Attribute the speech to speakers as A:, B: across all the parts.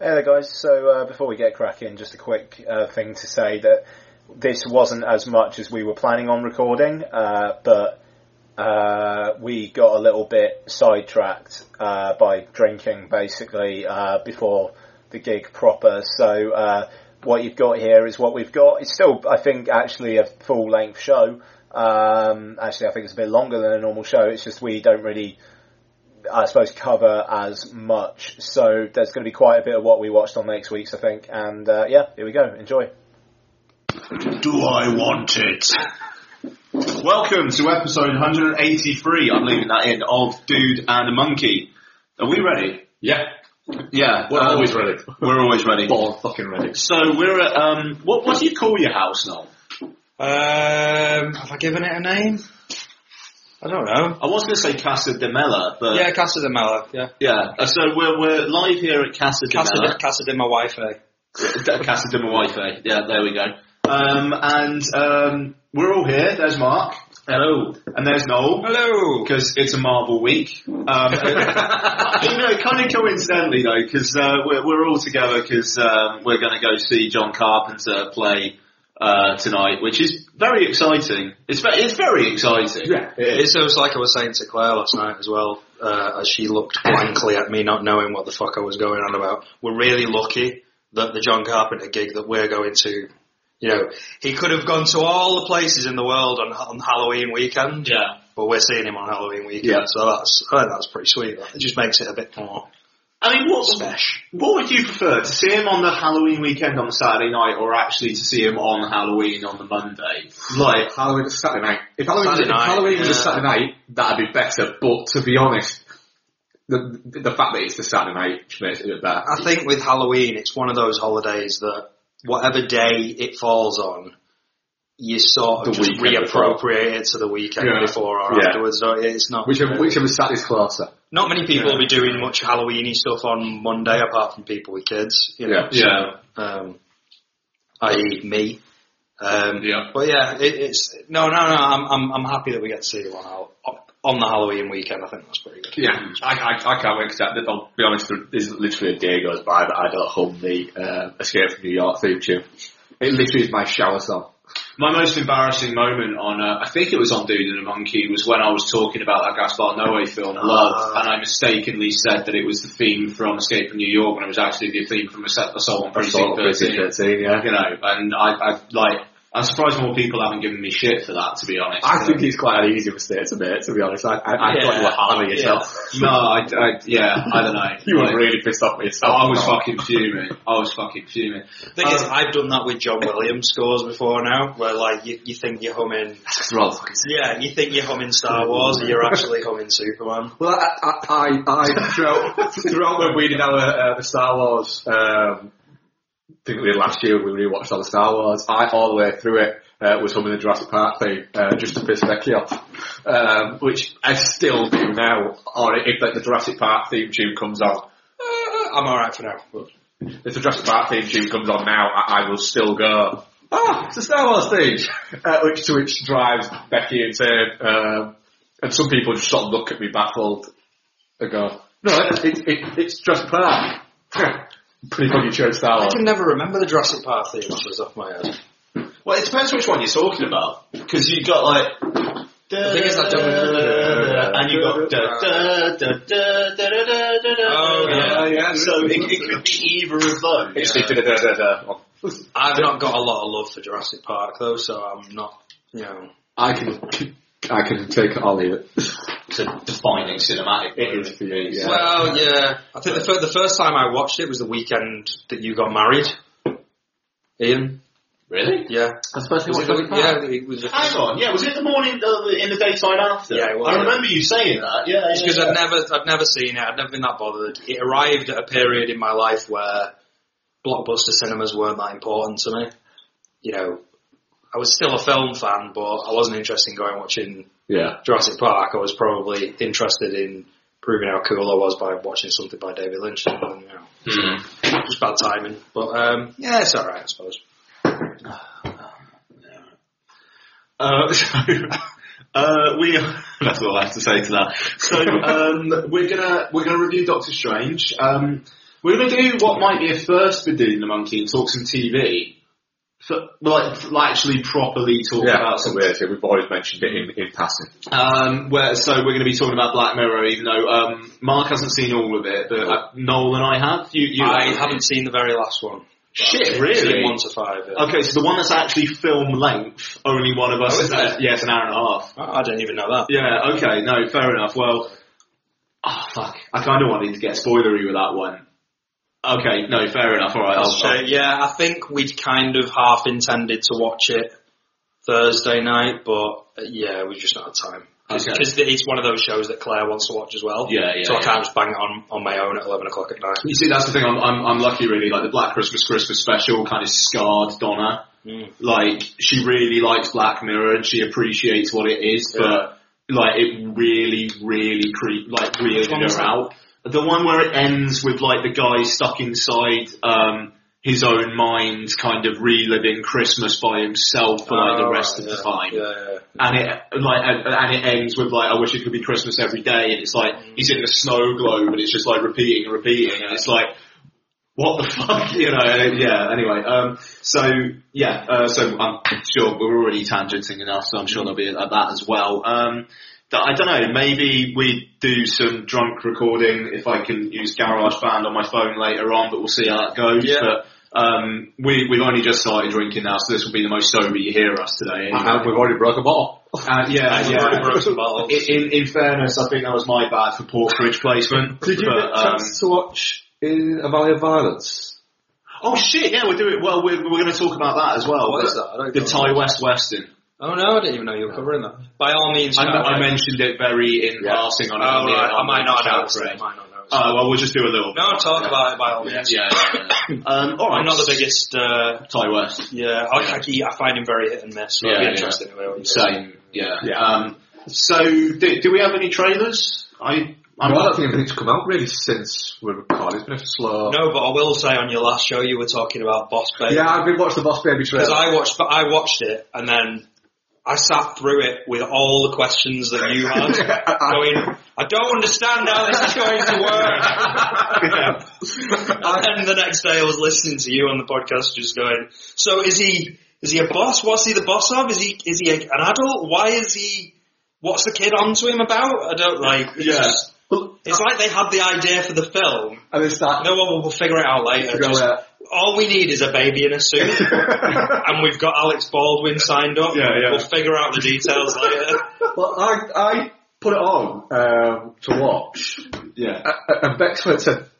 A: Hey there, guys. So uh, before we get cracking, just a quick uh, thing to say that this wasn't as much as we were planning on recording, uh, but uh, we got a little bit sidetracked uh, by drinking, basically, uh, before the gig proper. So what you've got here is what we've got. It's still, I think, actually a full-length show. Um, actually, I think it's a bit longer than a normal show. It's just we don't really I suppose cover as much. So there's going to be quite a bit of what we watched on next week's, I think. And uh, yeah, here we go. Enjoy.
B: Do I want it? Welcome to episode 183. I'm leaving that in of Dude and a Monkey. Are we ready?
C: Yeah,
B: Yeah,
C: we're
B: um,
C: always ready.
B: We're always ready.
C: Born fucking ready.
B: So we're at um, what what do you call your house now?
D: Um, have I given it a name? I don't know.
B: I was going to say Casa de Mela, but
D: Yeah, Casa de Mela. Yeah,
B: yeah. Uh, So we're we're live here at Casa de
D: Casa de, Casa de my wife. eh?
B: Casa de Wife. Yeah, there we go. Um, and um, we're all here. There's Mark. Hello. And there's Noel.
D: Hello.
B: because it's a Marvel week. Um, you know, kind of coincidentally though, because uh, we're, we're all together because um, we're going to go see John Carpenter play uh, tonight, which is very exciting. It's very, it's very exciting.
C: Yeah, it is.
D: It's almost like I was saying to Claire last night as well, uh, as she looked blankly at me, not knowing what the fuck I was going on about. We're really lucky that the John Carpenter gig that we're going to, you know, he could have gone to all the places in the world on, on Halloween weekend,
B: Yeah.
D: but we're seeing him on Halloween weekend,
C: Yeah.
D: so that's, I think that's pretty sweet. It just makes it a bit more
B: I mean, what
D: special.
B: what would you prefer to see him on the Halloween weekend on the Saturday night, or actually to see him on Halloween on the Monday? Like,
C: Halloween is Saturday night. If Halloween, was,
D: Saturday
C: if
D: night,
C: Halloween was a. Saturday night, that'd be better. But to be honest, the the fact that it's the Saturday night makes it a bit better.
D: I think with Halloween, it's one of those holidays that whatever day it falls on, you sort of
C: The
D: just reappropriate it to the weekend
C: Yeah.
D: before or
C: Yeah.
D: afterwards. So it's not.
C: Whichever whichever Saturday's is closer.
D: Not many people
C: Yeah.
D: will be doing much Halloweeny stuff on Monday, apart from people with kids. You know,
B: Yeah.
D: so, um, i.e. me. Um,
B: Yeah.
D: But yeah, it, it's no, no, no. I'm, I'm, I'm happy that we get to see you on Hall- on the Halloween weekend. I think that's pretty good.
C: Yeah, I, I, I can't wait because I'll be honest, there is literally a day goes by that I don't hum the uh, Escape from New York theme tune. It literally is my shower song.
B: My most embarrassing moment on, uh, I think it was on Dude and a Monkey, was when I was talking about that Gaspar Noé film, Love,
D: Ah.
B: and I mistakenly said that it was the theme from Escape from New York, when it was actually the theme from Assault Assault on Precinct 13.
C: 13, yeah.
B: You know, and I, I, like, I'm surprised more people haven't given me shit for that, to be honest.
C: I think it's quite an easy mistake to make, to be honest. I, I, I thought you were hard on yourself.
B: No, I, I, yeah, I don't know.
C: You were
B: Like,
C: really pissed off with yourself.
B: I was
C: No.
B: fucking fuming. I was fucking fuming.
D: thing is,
B: Um,
D: I've done that with John Williams scores before now, where like you, you think you're humming,
C: They're fucking
D: yeah, you think you're humming Star Wars, and you're actually humming Superman.
C: Well, I, I, I, I throughout, throughout when we did our uh, the Star Wars, um, I think we did last year, we rewatched all the Star Wars. I all the way through it uh, was humming the Jurassic Park theme uh, just to piss Becky off, um, which I still do now. Or if like the Jurassic Park theme tune comes on,
D: Uh, I'm alright for now. But
C: if the Jurassic Park theme tune comes on now, I, I will still go. Ah, it's a Star Wars theme, uh, which to which drives Becky insane. Um, and some people just sort of look at me baffled and go, "No, it, it, it, it's Jurassic Park." Pretty fucking sure it's Star
D: I
C: Wars.
D: can never remember the Jurassic Park theme off the top of my head.
B: Well, it depends which one you're talking about. Because you've got like.
D: The thing is, I don't-
B: and you got da, da, da, da, da, da, da, da, da.
D: Oh, yeah,
C: yeah.
B: So it, it could be either of those.
C: It's the da-da-da-da-da.
D: I've not got a lot of love for Jurassic Park though, so I'm not, you know.
C: I can, I can take it or leave it.
B: It's a defining cinematic.
C: It is for you, yeah.
D: Well, yeah. I think the, fir- the first time I watched it was the weekend that you got married. Ian?
B: Really?
D: Yeah.
C: Especially
D: Was it the, yeah, it was the
B: Hang on, yeah, was it the morning, uh, in the daytime after?
D: Yeah, it was,
B: I
D: yeah.
B: remember you saying that, yeah.
D: It's
B: yeah,
D: because
B: yeah.
D: I'd never, I'd never seen it. I'd never been that bothered. It arrived at a period in my life where blockbuster cinemas weren't that important to me. You know, I was still a film fan, but I wasn't interested in going watching
C: Yeah.
D: Jurassic Park. I was probably interested in proving how cool I was by watching something by David Lynch. And, you know,
B: Hmm.
D: just bad timing. But um, yeah, it's alright, I suppose.
B: Uh, so, uh, we, that's all I have to say to that. So, um, we're gonna, we're gonna review Doctor Strange. Um, We're to do what might be a first for Dude and a Monkey and talk some TV. For, like, like actually properly talk
C: Yeah,
B: about
C: so
B: some.
C: weird. We've always mentioned it in, in passing.
B: Um, where, so we're going to be talking about Black Mirror, even though um, Mark hasn't seen all of it, but uh, Noel and I have. You, you
D: I
B: have.
D: haven't seen the very last one.
B: Shit, really?
D: Seen one to five. Yeah.
B: Okay, so the one that's actually film length, only one of us
D: Oh, is
B: has-
D: it?
B: Yeah, it's an hour and a half.
D: I I didn't even know that.
B: Yeah, okay, no, fair enough. Well, oh fuck, I kind of wanted to get spoilery with that one. Okay, no, fair enough. All right, I'll,
D: So, yeah, I think we'd kind of half intended to watch it Thursday night, but uh, yeah, we just not had time.
B: Okay.
D: It's one of those shows that Claire wants to watch as well.
B: Yeah, yeah,
D: So I
B: yeah.
D: can't just bang it on, on my own at 11 o'clock at night.
B: You see, that's the thing. I'm, I'm, I'm lucky, really. Like the Black Christmas Christmas special kind of scarred Donna.
D: Mm.
B: Like she really likes Black Mirror and she appreciates what it is, but like it really, really creep, like weirded her out. The one where it ends with like the guy stuck inside um, his own mind, kind of reliving Christmas by himself for like the
D: Oh,
B: rest of
D: yeah.
B: the time
D: Yeah, yeah.
B: and it like and, and it ends with like I wish it could be Christmas every day, and it's like he's in a snow globe, and it's just like repeating and repeating, and it's like what the fuck, you know? And yeah. Anyway, um, so yeah, uh, so I'm sure we're already tangenting enough, so I'm sure there'll be at that as well. Um, th- I don't know. Maybe we do some drunk recording if I can use GarageBand on my phone later on, but we'll see how that goes.
D: Yeah.
B: But um, we, we've only just started drinking now, so this will be the most sober you hear us today. anyway.
C: And we've already broke a bottle.
B: Uh, yeah, yeah.
D: already broke some bottles.
B: In, in, in fairness, I think that was my bad for Porkridge placement.
C: Did you
B: but,
C: get a
B: um,
C: chance to watch in A Valley of Violence?
B: oh shit, yeah, we're doing, well, we're, we're going to talk about that as well.
D: What is that? I don't
B: The. Ti West Western.
D: Oh no, I didn't even know you were covering that. By all means,
B: I,
D: shout
B: I
D: out.
B: mentioned it very in
C: Yeah.
B: passing on
D: Oh,
B: on the-
D: right. I
B: on
D: might not
B: shout
D: know. I might not know.
B: Oh, well, we'll just do a little.
D: No, talk about it by all means.
B: yeah, yeah, yeah. um, all right.
D: I'm not the biggest. Uh,
B: Ti West.
D: yeah, I, I, I find him very hit and miss. So
B: Yeah, yeah.
D: interesting to hear what you say.
B: Same. Yeah.
C: Yeah.
B: Um, so, do, do we have any trailers? I, I'm
C: no, I don't think anything's come out really since we're recording. It's been a slow.
D: No, but I will say on your last show you were talking about Boss Baby.
C: Yeah, I've been watching the Boss Baby
D: Because
C: trailer.
D: I watched, but I watched it and then I sat through it with all the questions that you had, going, I don't understand how this is going to work. and then the next day I was listening to you on the podcast, just going, so is he? Is he a boss? What's he the boss of? Is he? Is he a, an adult? Why is he? What's the kid on to him about? I don't like. It's,
B: Yeah.
D: just- it's like they had the idea for the film.
C: and it's start.
D: No one will figure it out later. Just- all we need is a baby in a suit, and we've got Alex Baldwin signed up.
B: Yeah, yeah.
D: We'll figure out the details later.
C: well, I I put it on um, to watch,
B: yeah.
C: And Bex went and said,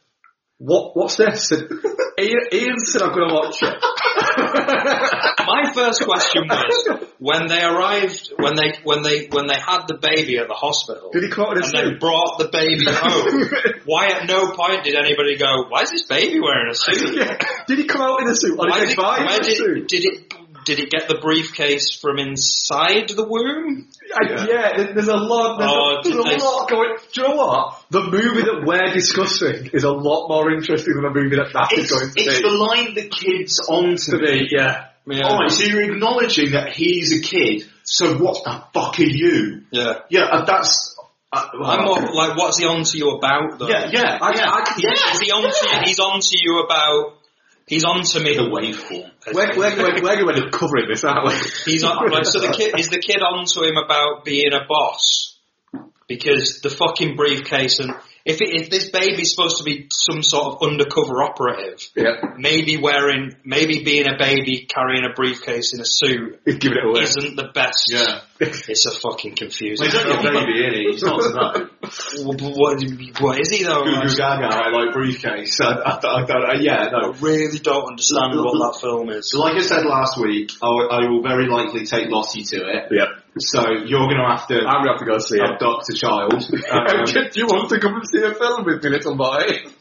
C: "What? What's this?" And Ian, Ian said, "I'm going to watch it."
D: My first question was when they arrived, when they when they when they had the baby at the hospital,
C: Did he come out in a
D: and they
C: suit?
D: brought the baby home. Why at no point did anybody go, "Why is this baby wearing a suit?"
C: Yeah. Did he come out in a suit? Or
D: Why
C: did
D: did,
C: he buy
D: where
C: a
D: did,
C: suit?
D: did it did it get the briefcase from inside the womb?
C: I- yeah, there- there's a lot. There's,
D: Oh,
C: a, there's a
D: they-
C: lot going. Do you know what? The movie that we're discussing is a lot more interesting than the movie that that is
B: It's,
C: going to
B: it's
C: be.
B: the line the kid's onto
C: to me, yeah.
D: Yeah.
B: Alright, so you're acknowledging that he's a kid, so what the fuck are you?
D: Yeah.
B: Yeah, uh, that's... Uh,
D: I'm more like, what's he on to you about though?
B: yeah, yeah,
C: I-
B: yeah,
C: I-
B: yeah.
D: Is he on to you? He's on to you about. He's on to me.
B: The waveform.
C: We're, we're, we're, we're going to end up covering this, aren't we?
D: He's on. Like, so the kid is the kid on to him about being a boss because the fucking briefcase and if it, if this baby's supposed to be some sort of undercover operative,
C: Yeah,
D: maybe wearing maybe being a baby carrying a briefcase in a suit
C: he's giving it away.
D: isn't the best.
B: Yeah.
D: It's a fucking confusing.
B: Well, he's only a baby, isn't he? He's not to know.
D: what, what, what is he though?
B: Goo
D: I
B: Goo Gaga, I like briefcase. I, I, I, don't- uh, yeah, no.
D: really don't understand what that film is.
B: So like I said last week, I, will- I will very likely take Lottie to it.
C: Yeah.
B: So you're going to have to
C: I'm going to have to go see it.
B: a child. Um,
C: Do you want to come and see a film with me, little boy?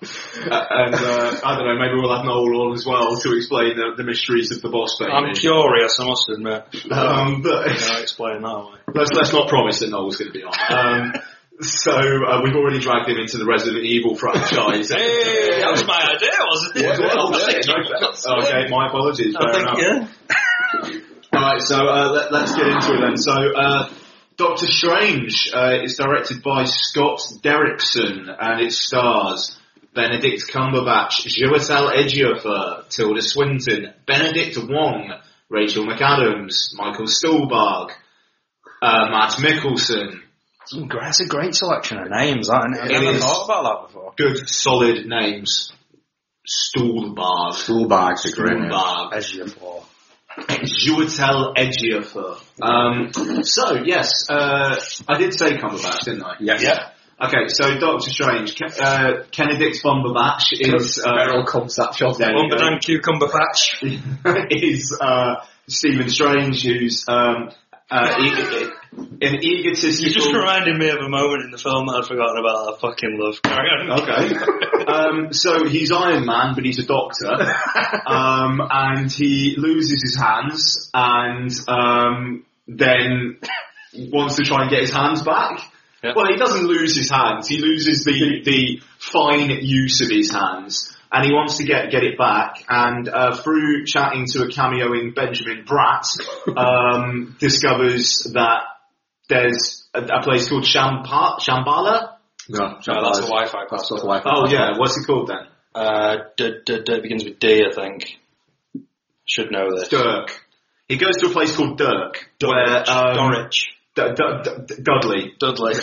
B: Uh, and uh, I don't know, maybe we'll have Noel on as well to explain the, the mysteries of the boss baby.
D: I'm curious, I must admit.
B: Um, but
D: Can I explain that way?
B: let's let's not promise that Noel's going to be on. Um, so uh, we've already dragged him into the Resident Evil franchise.
D: Hey, that was my idea, wasn't it?
B: Yeah, well, yeah,
D: you-
B: okay, my apologies.
D: I
B: Fair
D: think,
B: enough.
D: yeah.
B: All right, so uh, let, let's get into it then. So, uh, Doctor Strange uh, is directed by Scott Derrickson, and it stars Benedict Cumberbatch, Chiwetel Ejiofor, Tilda Swinton, Benedict Wong, Rachel McAdams, Michael Stuhlbarg, uh, Mads Mikkelsen.
D: That's a great selection of names. I, I
B: It
D: never thought about that before.
B: Good, solid names. Stuhlbarg.
C: Fullbacks are great. names.
B: Stuhlbarg.
D: As you for.
B: Chiwetel Ejiofor. Um, so yes, uh, I did say Cumberbatch, didn't I?
C: Yes.
B: Yeah. Okay, so Doctor Strange, Ke- uh, Benedict Cumberbatch is uh,
C: Beryl comes that shot.
B: There you go.
D: Umberdan cucumber patch.
B: is uh, Stephen Strange, who's um, uh, e- an egotistical.
D: You just reminded me of a moment in the film that I'd forgotten about. I fucking love. Carry on.
B: Okay. Um, so he's Iron Man, but he's a doctor, um, and he loses his hands, and um, then wants to try and get his hands back.
D: Yeah.
B: Well, he doesn't lose his hands; he loses the the fine use of his hands, and he wants to get get it back. And uh, through chatting to a cameoing Benjamin Bratt, um, discovers that there's a, a place called Shampa- Shambhala.
C: No,
D: No, that's a Wi-Fi
C: That's
D: password.
C: Wi-Fi.
B: Oh yeah, what's it called then?
D: Uh, d- d- d- it begins with D, I think. Should know this.
B: Dirk. He goes to a place called Dirk, where um,
D: Dorich.
B: D- D- D- Dudley,
D: Dudley.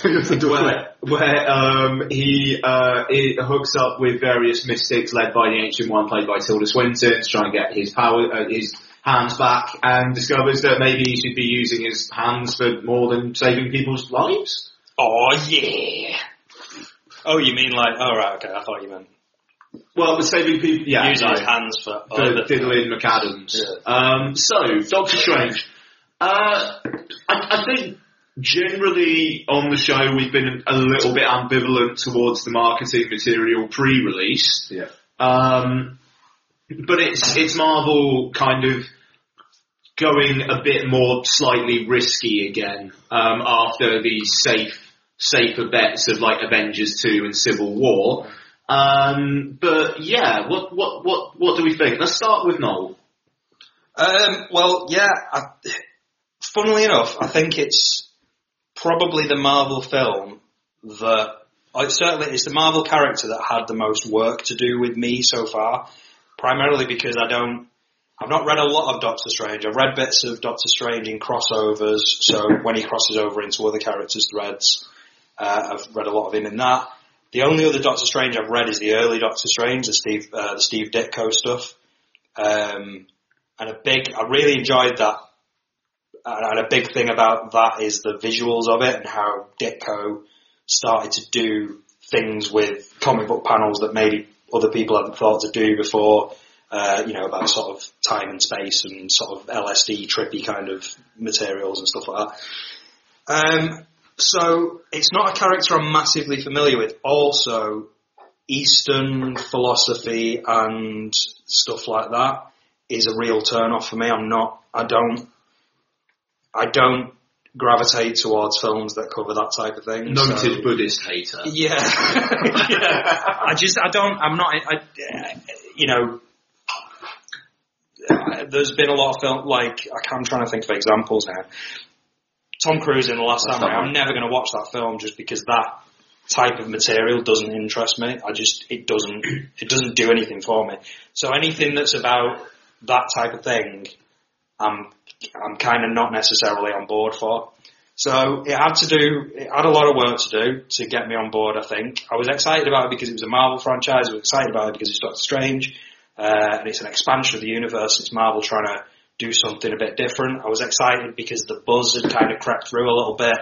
B: where, where um, he uh, he hooks up with various mystics led by the Ancient One, played by Tilda Swinton, to try and get his power, uh, his hands back, and discovers that maybe he should be using his hands for more than saving people's lives.
D: Oh yeah. Oh, you mean like? Oh right, okay. I thought you meant
B: Well, the saving people, yeah,
D: using his hands for.
B: for
D: other-
B: Diddling McAdams.
D: Yeah.
B: Um, so, Doctor Strange. Uh, I, I think generally on the show we've been a little bit ambivalent towards the marketing material pre-release.
C: Yeah.
B: Um, but it's it's Marvel kind of going a bit more slightly risky again um, after the safe safer bets of like Avengers two and Civil War. Um, but yeah, what what what what do we think? Let's start with Noel.
D: Um, well, yeah. I, funnily enough, I think it's probably the Marvel film that. I certainly, it's the Marvel character that had the most work to do with me so far. Primarily because I don't, I've not read a lot of Doctor Strange. I've read bits of Doctor Strange in crossovers. So when he crosses over into other characters' threads, uh, I've read a lot of him in that. The only other Doctor Strange I've read is the early Doctor Strange, the Steve, uh, the Steve Ditko stuff. Um, and a big, I really enjoyed that. And a big thing about that is the visuals of it and how Ditko started to do things with comic book panels that maybe other people hadn't thought to do before. Uh, you know, about sort of time and space and sort of LSD trippy kind of materials and stuff like that. Um, so it's not a character I'm massively familiar with. Also, Eastern philosophy and stuff like that is a real turn off for me. I'm not, I don't, I don't gravitate towards films that cover that type of thing.
B: Noted
D: so-
B: Buddhist hater.
D: yeah. yeah. I just, I don't, I'm not, I, I- you know, there's been a lot of film, like, I- I'm trying to think of examples now. Tom Cruise in The Last
C: Last
D: Samurai,
C: Samurai.
D: I'm never going to watch that film just because that type of material doesn't interest me. I just, it doesn't, it doesn't do anything for me. So anything that's about that type of thing, I'm, I'm kind of not necessarily on board for. So it had to do, it had a lot of work to do to get me on board, I think. I was excited about it because it was a Marvel franchise, I was excited about it because it's Doctor Strange, uh, and it's an expansion of the universe, it's Marvel trying to do something a bit different. I was excited because the buzz had kind of crept through a little bit,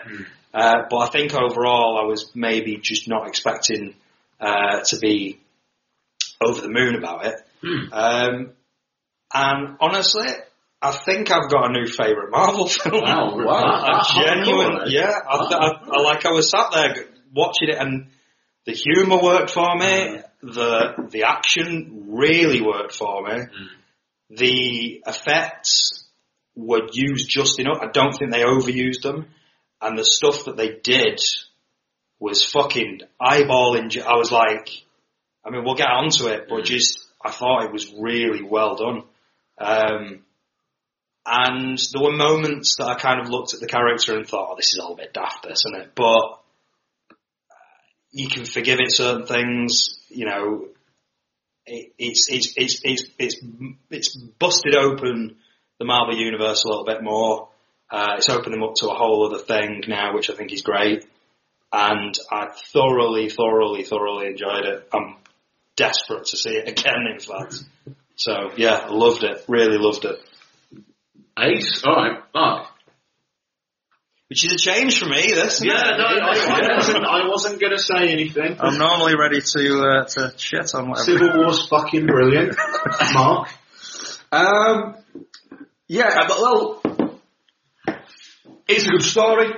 D: uh, but I think overall I was maybe just not expecting, uh, to be over the moon about it. Um, and honestly, I think I've got a new favourite Marvel film.
B: Wow, wow.
D: I
B: That's
D: genuine,
B: eh?
D: yeah. I, I, I like. I was sat there watching it, and the humour worked for me. The the action really worked for me. The effects were used just enough. I don't think they overused them, and the stuff that they did was fucking eyeballing. I was like, I mean, we'll get onto it, but just I thought it was really well done. Um, and there were moments that I kind of looked at the character and thought, oh, this is all a bit daft, this, isn't it? But, uh, you can forgive it certain things. You know, it, it's it's it's it's it's it's busted open the Marvel universe a little bit more. Uh, it's opened them up to a whole other thing now, which I think is great. And I thoroughly, thoroughly, thoroughly enjoyed it. I'm desperate to see it again, in fact. So yeah, I loved it. Really loved it.
B: Ace. All right. Mark.
D: Which is a change for me. This.
B: Yeah,
D: it?
B: no, I, I wasn't. I wasn't going to say anything.
D: I'm normally ready to uh, to shit on whatever.
B: Civil War's fucking brilliant. Mark.
C: Um, yeah, uh, but well, it's a good story.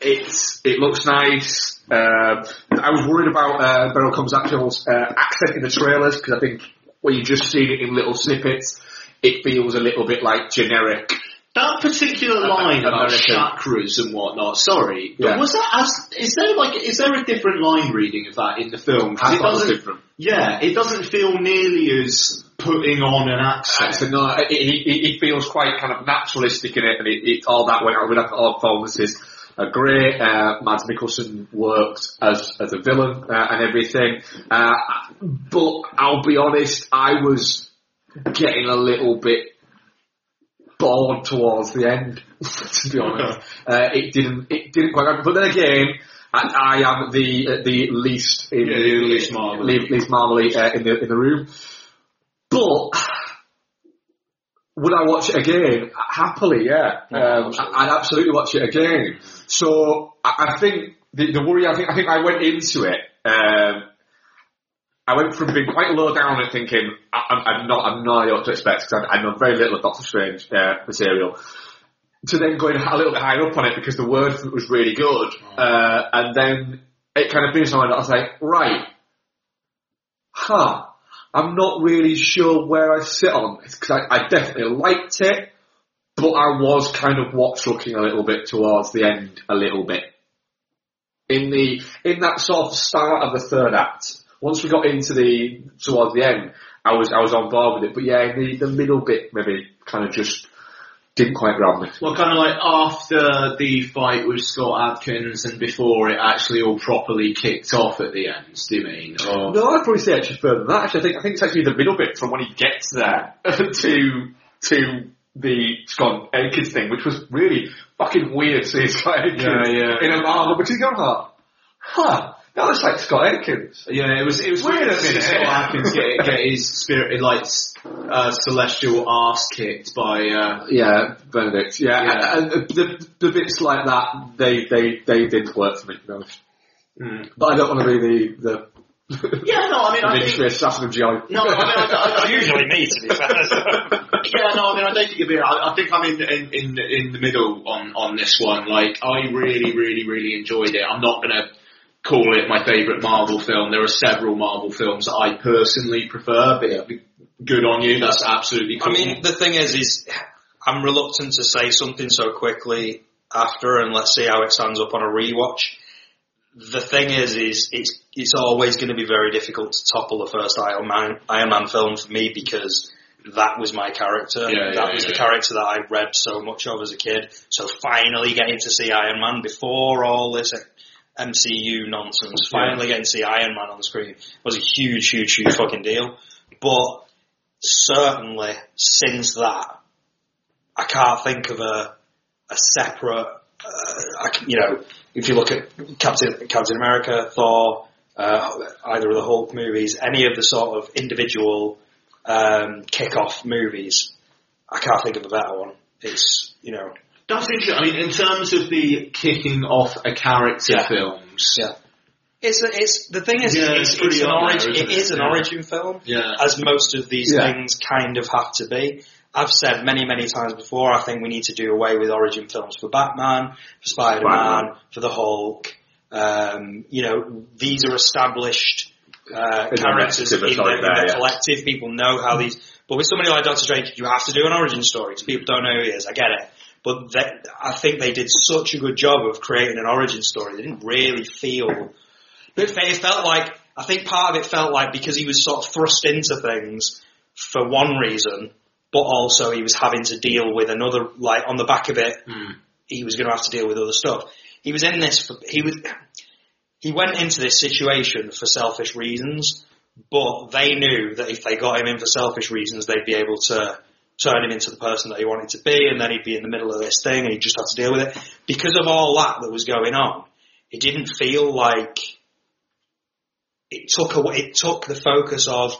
C: It's it looks nice. Um I was worried about uh, Beryl Combs Actual's uh, accent in the trailers because I think when you just seen it in little snippets, it feels a little bit like generic.
B: That particular line about
C: American.
B: chakras and whatnot. Sorry,
C: Yeah.
B: was that as? Is there like? Is there a different line reading of that in the film? 'Cause
C: I
B: it doesn't.
C: different.
B: Yeah, it doesn't feel nearly as putting on an accent.
C: No, it, it, it feels quite kind of naturalistic in it, and it, it all that went. I mean, all performances are great. Uh, Mads Mikkelsen worked as as a villain uh, and everything. Uh, but I'll be honest, I was getting a little bit bored towards the end. to be honest, uh, it didn't it didn't quite. But then again. I, I am the uh, the least in
B: Yeah,
C: the
B: the least Marvel.
C: least, least marvelly uh, in the in the room. But would I watch it again? Happily, yeah. Um, I'd absolutely watch it again. So I, I think the, the worry. I think I think I went into it. Um, I went from being quite low down and thinking I, I'm, I'm not I'm not what to expect because I, I know very little of Doctor Strange uh, material. To then going a little bit higher up on it because the word was really good, uh, and then it kind of finished on. I was like, right, huh, I'm not really sure where I sit on this because I, I definitely liked it, but I was kind of watch looking a little bit towards the end a little bit. In the in that sort of start of the third act, once we got into the towards the end, I was I was on board with it. But yeah, the, the middle bit maybe kind of just didn't quite grab me.
B: Well, kind of like after the fight with Scott Adkins and before it actually all properly kicked off at the end, do you mean? Or,
C: No, I'd probably say actually further than that. Actually, I think I think it's actually the middle bit from when he gets there to to the Scott Adkins thing, which was really fucking weird seeing Scott Adkins
B: Yeah, yeah.
C: in a Marvel. But he's going, huh, huh, that looks like Scott Adkins.
B: Yeah, it was it was
C: Wait
B: weird
C: a
B: to see
C: minute.
B: Scott Adkins get, get his spirit like uh, celestial ass kicked by. Uh,
C: Yeah, Benedict. Yeah,
B: Yeah.
C: and and the, the bits like that, they they they didn't work for me. To be honest.
B: mm.
C: But I don't want to be the the.
B: Yeah, no, I mean, I think.
C: assassin of joy.
B: No, I mean, I, I, I,
D: Usually me, to be fair.
B: yeah, no, I mean, I don't think it'd be. I, I think I'm in, in in in the middle on on this one. Like, I really, really, really enjoyed it. I'm not gonna call it my favourite Marvel film. There are several Marvel films that I personally prefer, but good on you. That's absolutely cool.
D: I mean, the thing is, is I'm reluctant to say something so quickly after, and let's see how it stands up on a rewatch. The thing is, is it's it's always going to be very difficult to topple the first Iron Man Iron Man film for me because that was my character.
B: Yeah,
D: that
B: yeah,
D: was the
B: yeah.
D: character that I read so much of as a kid. So finally getting to see Iron Man before all this MCU nonsense, finally getting to see Iron Man on the screen was a huge, huge, huge fucking deal. But certainly since that, I can't think of a a separate. Uh, I you know, if you look at Captain Captain America, Thor, uh, either of the Hulk movies, any of the sort of individual um, kick-off movies, I can't think of a better one. It's you know,
B: that's interesting. I mean, in terms of the kicking off a character
D: Yeah.
B: films.
D: Yeah. it's a, it's the thing is,
B: Yeah,
D: it's,
B: it's
D: it's an
B: up there,
D: origin. It
B: it?
D: is an
B: Yeah.
D: origin film.
B: Yeah.
D: as most of these
C: Yeah.
D: things kind of have to be. I've said many, many times before, I think we need to do away with origin films for Batman, for Spider-Man,
C: Spider-Man.
D: for the Hulk. Um, you know, these are established uh,
C: In the
D: characters in, the, in the
C: yeah.
D: collective. People know how these. But with somebody like Doctor Strange, you have to do an origin story because people don't know who he is. I get it. But I think they did such a good job of creating an origin story. They didn't really feel but it felt like I think part of it felt like because he was sort of thrust into things for one reason, but also he was having to deal with another. Like on the back of it,
B: Mm.
D: he was going to have to deal with other stuff. He was in this. For, he was. he went into this situation for selfish reasons, but they knew that if they got him in for selfish reasons, they'd be able to turn him into the person that he wanted to be, and then he'd be in the middle of this thing, and he'd just have to deal with it. Because of all that that was going on, it didn't feel like it took away, it took the focus of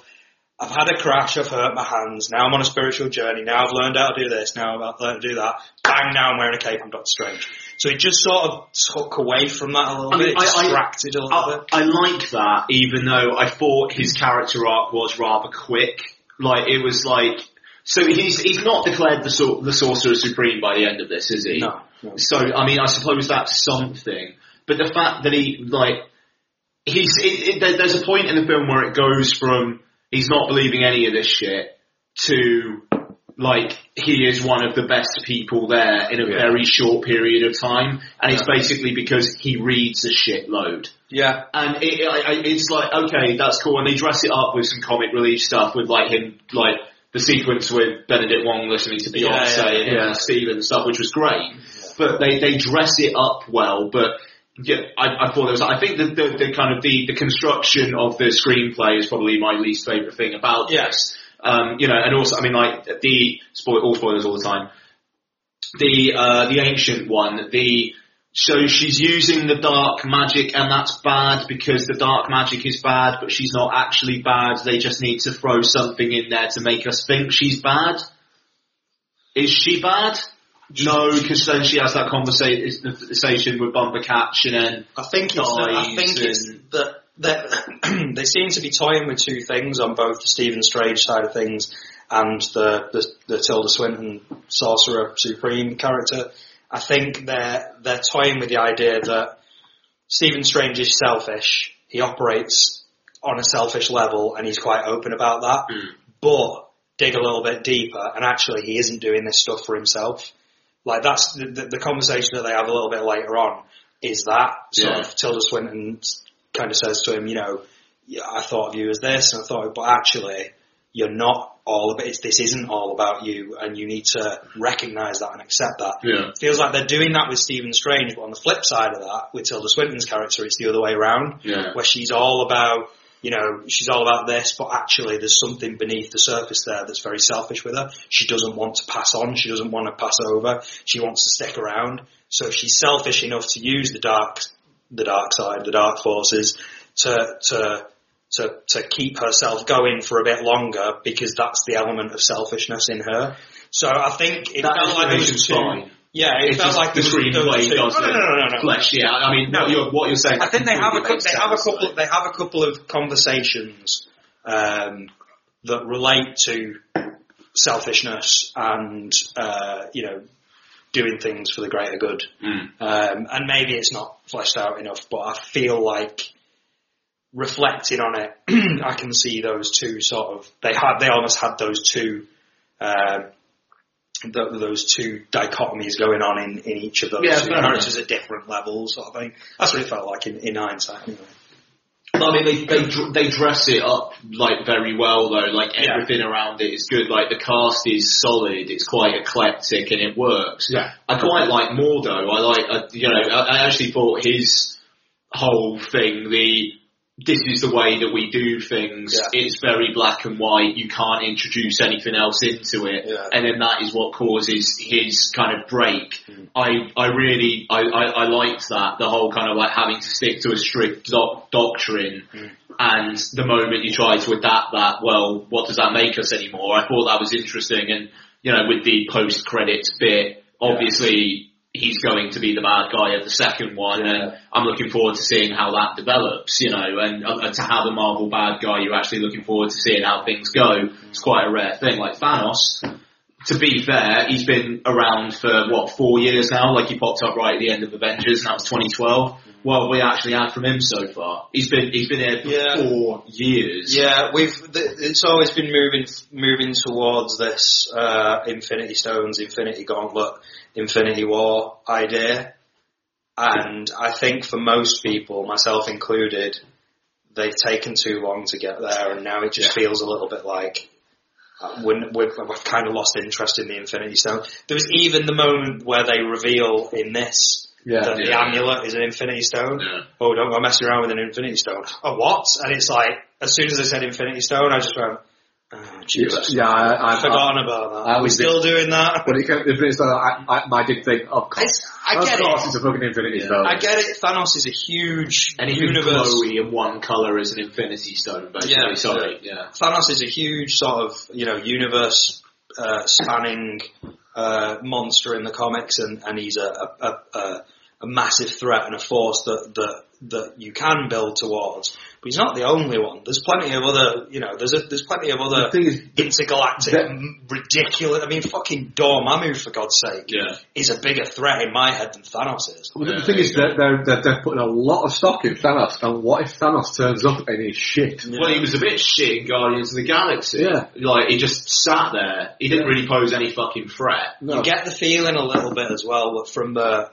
D: I've had a crash, I've hurt my hands, now I'm on a spiritual journey, now I've learned how to do this, now I've learned to do that, bang, now I'm wearing a cape, I'm Doctor Strange. So it just sort of took away from that a little
B: I mean,
D: bit,
B: I- I-
D: distracted a little
B: I,
D: bit.
B: I like that, even though I thought his character arc was rather quick. Like it was like, so he's he's not declared the sor- the sorcerer supreme by the end of this, is he?
D: No, no.
B: So I mean, I suppose that's something. But the fact that he like he's it, it, there- there's a point in the film where it goes from he's not believing any of this shit to like he is one of the best people there in a
C: Yeah.
B: very short period of time, and it's basically because he reads a shitload.
D: Yeah,
B: And it, it, it's like, okay, that's cool. And they dress it up with some comic relief stuff with like him, like the sequence with Benedict Wong listening to Beyonce
D: Yeah, yeah,
B: and him
C: yeah.
B: and Steve and stuff, which was great. But they, they dress it up well, but yeah, I, I thought there was, I think the, the, the kind of the, the construction of the screenplay is probably my least favourite thing about this. Um, you know, and also, I mean, like the spoil, all spoilers all the time. The uh, the ancient one, the so she's using the dark magic, and that's bad because the dark magic is bad, but she's not actually bad. They just need to throw something in there to make us think she's bad. Is she bad? No, because then she has that conversation with Bumper Catch, and then
D: I think it's that, I think it's that that they seem to be toying with two things on both the Stephen Strange side of things and the the, the Tilda Swinton Sorcerer Supreme character. I think they're they're toying with the idea that Stephen Strange is selfish. He operates on a selfish level, and he's quite open about that.
B: Mm.
D: But dig a little bit deeper, and actually, he isn't doing this stuff for himself. Like that's the, the, the conversation that they have a little bit later on. Is that sort
B: Yeah.
D: of Tilda Swinton kind of says to him, you know, yeah, I thought of you as this, and I thought, but actually, you're not all of it. This isn't all about you, and you need to recognise that and accept that.
B: yeah,
D: It feels like they're doing that with Stephen Strange, but on the flip side of that, with Tilda Swinton's character, it's the other way around,
B: yeah,
D: where she's all about, you know, she's all about this, but actually there's something beneath the surface there that's very selfish with her. She doesn't want to pass on, she doesn't want to pass over, she wants to stick around. So she's selfish enough to use the dark, the dark side, the dark forces, to, to, to, to keep herself going for a bit longer because that's the element of selfishness in her. So I think it
B: That
D: felt like there was two,
B: fine.
D: yeah, it
B: It's
D: felt like
B: the screenplay doesn't
D: No, no, no, no,
B: flesh out. I mean,
D: No.
B: what you're what you're saying.
D: I think they have a they have a couple they have a couple of conversations um, that relate to selfishness and uh, you know doing things for the greater good.
B: Mm.
D: Um, and maybe it's not fleshed out enough, but I feel like reflecting on it, I can see those two sort of they had they almost had those two. Um, th- those two dichotomies going on in, in each of those
B: Yeah,
D: two characters at different levels, sort of thing. That's what it felt like in, in hindsight, anyway.
B: I mean, they they they dress it up like very well though. Like
D: Yeah.
B: everything around it is good. Like the cast is solid. It's quite eclectic and it works.
C: Yeah.
B: I quite like Mordo. I like uh, you know. I, I actually thought his whole thing, the this is the way that we do things.
D: Yeah.
B: It's very black and white. You can't introduce anything else into it,
D: Yeah.
B: and then that is what causes his kind of break.
D: Mm.
B: I I really I, I, I liked that the whole kind of like having to stick to a strict doc- doctrine.
D: Mm.
B: And the moment you try to adapt that, well, what does that make us anymore? I thought that was interesting, and you know, with the post credits bit, obviously he's going to be the bad guy of the second one, and I'm looking forward to seeing how that develops, you know, and, uh, to have a Marvel bad guy, you're actually looking forward to seeing how things go. It's quite a rare thing. Like Thanos, to be fair, he's been around for what four years now. Like he popped up right at the end of Avengers, and that was 2012. Well, we actually had from him so far. He's been he's been here for
D: Yeah.
B: four years.
D: Yeah, we've th- it's always been moving moving towards this uh, Infinity Stones, Infinity Gauntlet, Infinity War idea, and I think for most people, myself included, they've taken too long to get there, and now it just feels a little bit like. When we've, we've kind of lost interest in the Infinity Stone. There was even the moment where they reveal in this
C: Yeah.
D: then the
B: Yeah.
D: amulet is an Infinity Stone.
B: Yeah.
D: Oh, don't go messing around with an Infinity Stone. Oh, what? And it's like, as soon as I said Infinity Stone, I just went, oh, Jesus.
C: Yeah, I, I,
D: I've forgotten about that.
C: I
D: Are we
C: was
D: still doing that?
C: When it came to Infinity Stone, I, I, I did think, of course,
D: It's, I
C: of
D: get
C: course
D: it.
C: it's a fucking Infinity
B: Yeah.
C: Stone.
D: I get it. Thanos is a huge
B: Anything
D: universe.
B: glowy in one colour is an Infinity Stone, basically.
D: Yeah.
B: Sorry, yeah.
D: Thanos is a huge sort of you know universe uh, spanning uh, monster in the comics, and, and he's a, a, a, a a massive threat and a force that that that you can build towards. But he's not the only one. There's plenty of other you know there's a, there's plenty of other
C: the is,
D: intergalactic
C: that-
D: ridiculous. I mean, fucking Dormammu for God's sake
B: Yeah.
D: is a bigger threat in my head than Thanos is.
C: Well,
B: Yeah,
C: the thing is,
B: you go.
C: they're, they're, they're putting a lot of stock in Thanos, and what if Thanos turns up and he's shit?
B: Well, he was a bit shit in Guardians of the Galaxy.
C: Yeah.
B: Like, he just sat there. He didn't really pose any fucking threat.
C: No.
D: You get the feeling a little bit as well from the,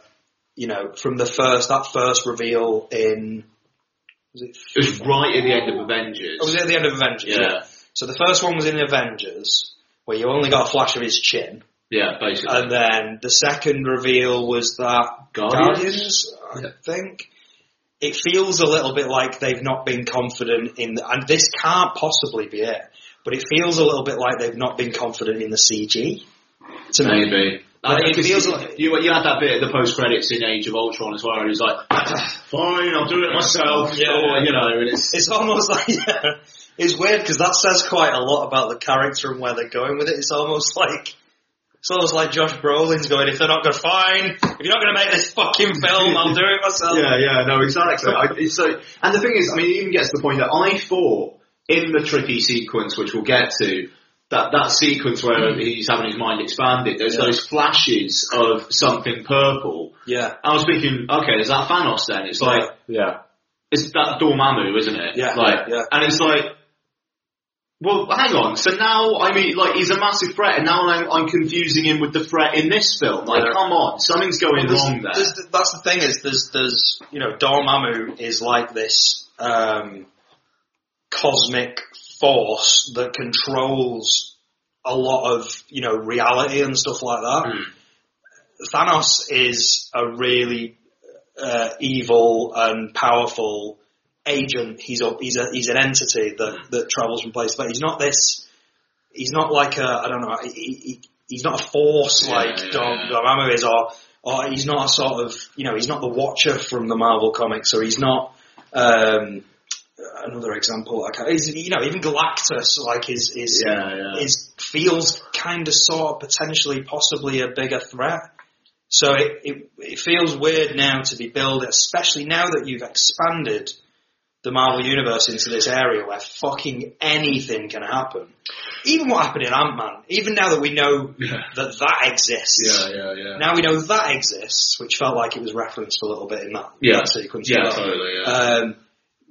D: you know, from the first that first reveal in was it?
B: It was right at the end of Avengers.
D: Oh, was it at the end of Avengers?
B: Yeah.
D: So the first one was in Avengers, where you only got a flash of his chin,
B: Yeah, basically.
D: and then the second reveal was that
B: Guardians?
D: Guardians, I think. It feels a little bit like they've not been confident in, the, and this can't possibly be it. But it feels a little bit like they've not been confident in the CG. To.
B: Maybe. I Uh,
D: but
B: think
D: it feels
B: you,
D: like-
B: you, you had that bit the post credits in Age of Ultron as well, and he's like, "Fine, I'll do it myself."
D: Yeah.
B: Or, you know, and it's
D: It's almost like yeah, it's weird because that says quite a lot about the character and where they're going with it. It's almost like it's almost like Josh Brolin's going, if they're not going to fine, if you're not going to make this fucking film, I'll do it myself.
B: Yeah, yeah, no, exactly. I, so, and the thing is, I mean, it even gets to the point that I thought in the tricky sequence, which we'll get to, that that sequence where he's having his mind expanded, there's
D: Yeah.
B: those flashes of something purple.
D: Yeah,
B: I was thinking, okay, is that Thanos then? It's like
C: Yeah.
B: it's that Dormammu, isn't it?
D: Yeah,
B: like,
D: yeah.
B: and it's like. Well, hang on. So now, I mean, like, he's a massive threat, and now I'm, I'm confusing him with the threat in this film. Like,
D: Yeah.
B: come on, something's going
D: There's-
B: wrong there.
D: there's- that's the thing is there's there's you know Dormammu is like this um, cosmic force that controls a lot of you know reality and stuff like that.
B: Hmm.
D: Thanos is a really uh, evil and powerful agent. He's a he's a he's an entity that that travels from place, but he's not this. He's not like a I don't know. He, he, he's not a force
B: Yeah,
D: like
B: yeah,
D: Dom,
B: yeah.
D: Dormammu is, or or he's not a sort of you know he's not the Watcher from the Marvel comics, or he's not. Um, another example, like is you know even Galactus, like is is
B: yeah, yeah.
D: is feels kind of sort of potentially possibly a bigger threat. So it, it it feels weird now to be built, especially now that you've expanded the Marvel universe into this area where fucking anything can happen. Even what happened in Ant Man. Even now that we know
B: Yeah.
D: that that exists.
B: Yeah, yeah, yeah.
D: Now we know that exists, which felt like it was referenced a little bit in that,
B: Yeah.
D: that sequence.
B: Yeah, totally, yeah.
D: Um,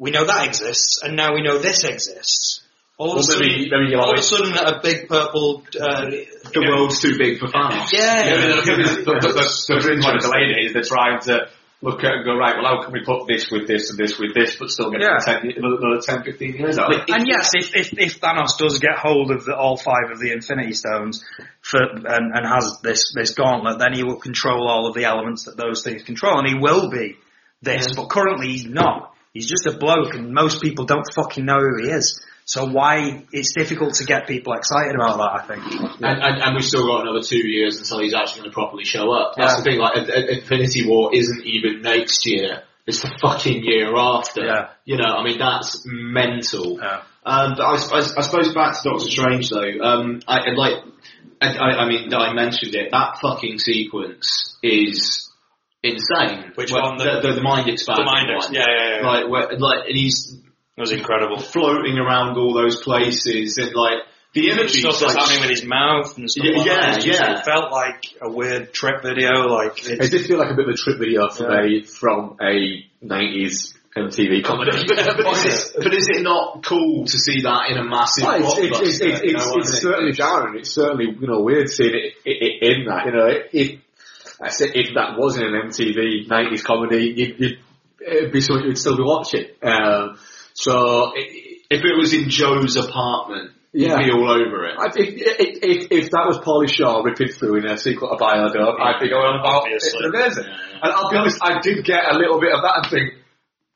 D: we know that exists, and now we know this exists. All of a sudden,
C: maybe- maybe you're
D: all of a sudden, a big purple. Uh,
B: the world's too big for Thanos.
D: yeah,
C: Yeah, the, the, the, the, the reason why they're delaying it is they're trying to look at it and go, right, well, how can we put this with this and this with this, but still get
D: Yeah.
C: 10, another 10, 15 years out of it?
D: And yes, if, if, if Thanos does get hold of the, all five of the Infinity Stones for, and, and has this, this gauntlet, then he will control all of the elements that those things control, and he will be this. But currently, he's not. He's just a bloke, and most people don't fucking know who he is. So why it's difficult to get people excited about that? I think.
B: And, and, and we've still got another two years until he's actually going to properly show up. That's
D: Yeah.
B: the thing, like, Infinity War isn't even next year. It's the fucking year after.
D: Yeah.
B: You know, I mean, that's mental.
D: Yeah.
B: Um, but I, I, I suppose back to Doctor Strange though, um, I, like, I I mean, I mentioned it, that fucking sequence is insane.
D: Which
B: Where-
D: one? The-
B: The, the, the mind expanding
D: The Minders.
B: one.
D: Yeah, yeah, yeah.
B: Like, where, like, and he's
D: It was incredible.
B: floating around all those places and like, the imagery
D: Stuff that's happening with his mouth and stuff
B: Yeah,
D: like
B: yeah,
D: It's just-
B: yeah.
D: It felt like a weird trip video. Like
C: It
D: it's,
C: did feel like a bit of a trip video from
D: Yeah.
C: a from a 90s MTV comedy.
B: but, but, is it, but is it not cool to see that in a massive
C: Well, it's, it's, it's,
B: blockbuster,
C: it's,
B: you know
C: it's, it's certainly jarring. It's certainly you know weird seeing it, i i in that. You know, if I said if that wasn't an MTV '90s comedy, you'd, you'd, it'd be something you'd still be watching. Um, so it,
B: If it was in Joe's apartment,
C: Yeah.
B: He'd be all over it.
C: I if, if, if that was Pauly Shore ripping through in a sequel to Biodome, I'd be going about it. It's
D: Obviously.
C: amazing.
B: Yeah, yeah.
C: And I'll be honest, I did get a little bit of that and think,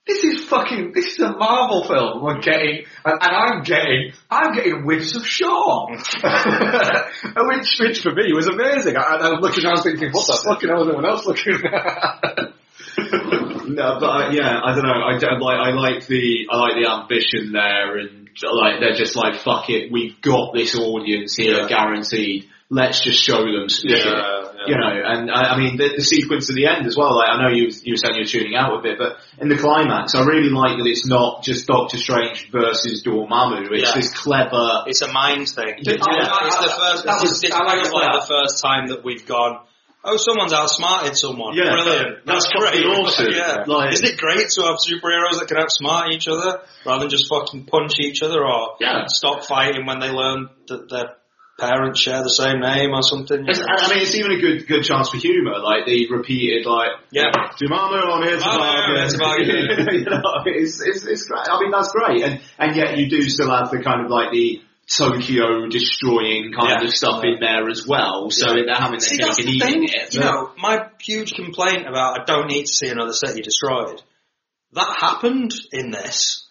C: this is fucking, this is a Marvel film. We're getting, and, and I'm getting, I'm getting whiffs of Shore. which, which for me was amazing. I, I was looking around thinking, what the fuck, hell is everyone else looking
B: no, but uh, yeah, I don't know. I don't like. I like the. I like the ambition there, and like they're just like, fuck it, we've got this audience here,
C: Yeah.
B: guaranteed. Let's just show them some
C: Yeah,
B: shit. You know, and I, I mean the, the sequence at the end as well. Like I know you you were saying you're tuning out a bit, but in the climax, I really like that it's not just Doctor Strange versus Dormammu. It's
D: Yeah.
B: this clever.
D: It's a mind thing.
B: Yeah,
D: it's the first.
C: that
D: It's,
C: was-
D: it's
C: like
D: kind of like
C: that.
D: the first time that we've gone. Oh, someone's outsmarted someone.
B: Yeah,
D: Brilliant.
B: that's
D: That's great.
B: awesome.
D: yeah.
B: Like-
D: Isn't it great to have superheroes that can outsmart each other rather than just fucking punch each other or
B: Yeah.
D: stop fighting when they learn that their parents share the same name or something? you know?
B: I mean, it's even a good good chance for humour. Like the repeated, like
D: Yeah.
B: Dormammu, I'm here to
D: I'm here to bargain.
B: bargain. you know, it's, it's it's great. I mean, that's great, and and yet you do still have the kind of like the Tokyo destroying kind
D: Yeah.
B: of stuff in there as well. So
D: Yeah.
B: they're having
D: See,
B: their
D: that's
B: cake
D: the
B: and
D: thing.
B: eating it.
D: You know, my huge complaint about I don't need to see another city destroyed. That happened in this,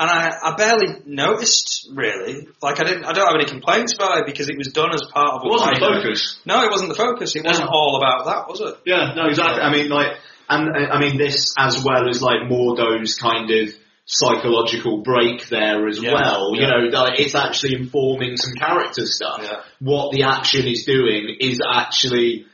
D: and I, I barely noticed really. Like I didn't, I don't have any complaints about it because it was done as part of.
B: it wasn't the focus.
D: No, it wasn't the focus. It wasn't all about that, was it?
B: Yeah, no, exactly. I mean, like, and I mean this as well as like Mordo's kind of psychological break there as
D: Yeah,
B: well. You know, like, it's actually informing some character stuff.
D: Yeah.
B: What the action is doing is actually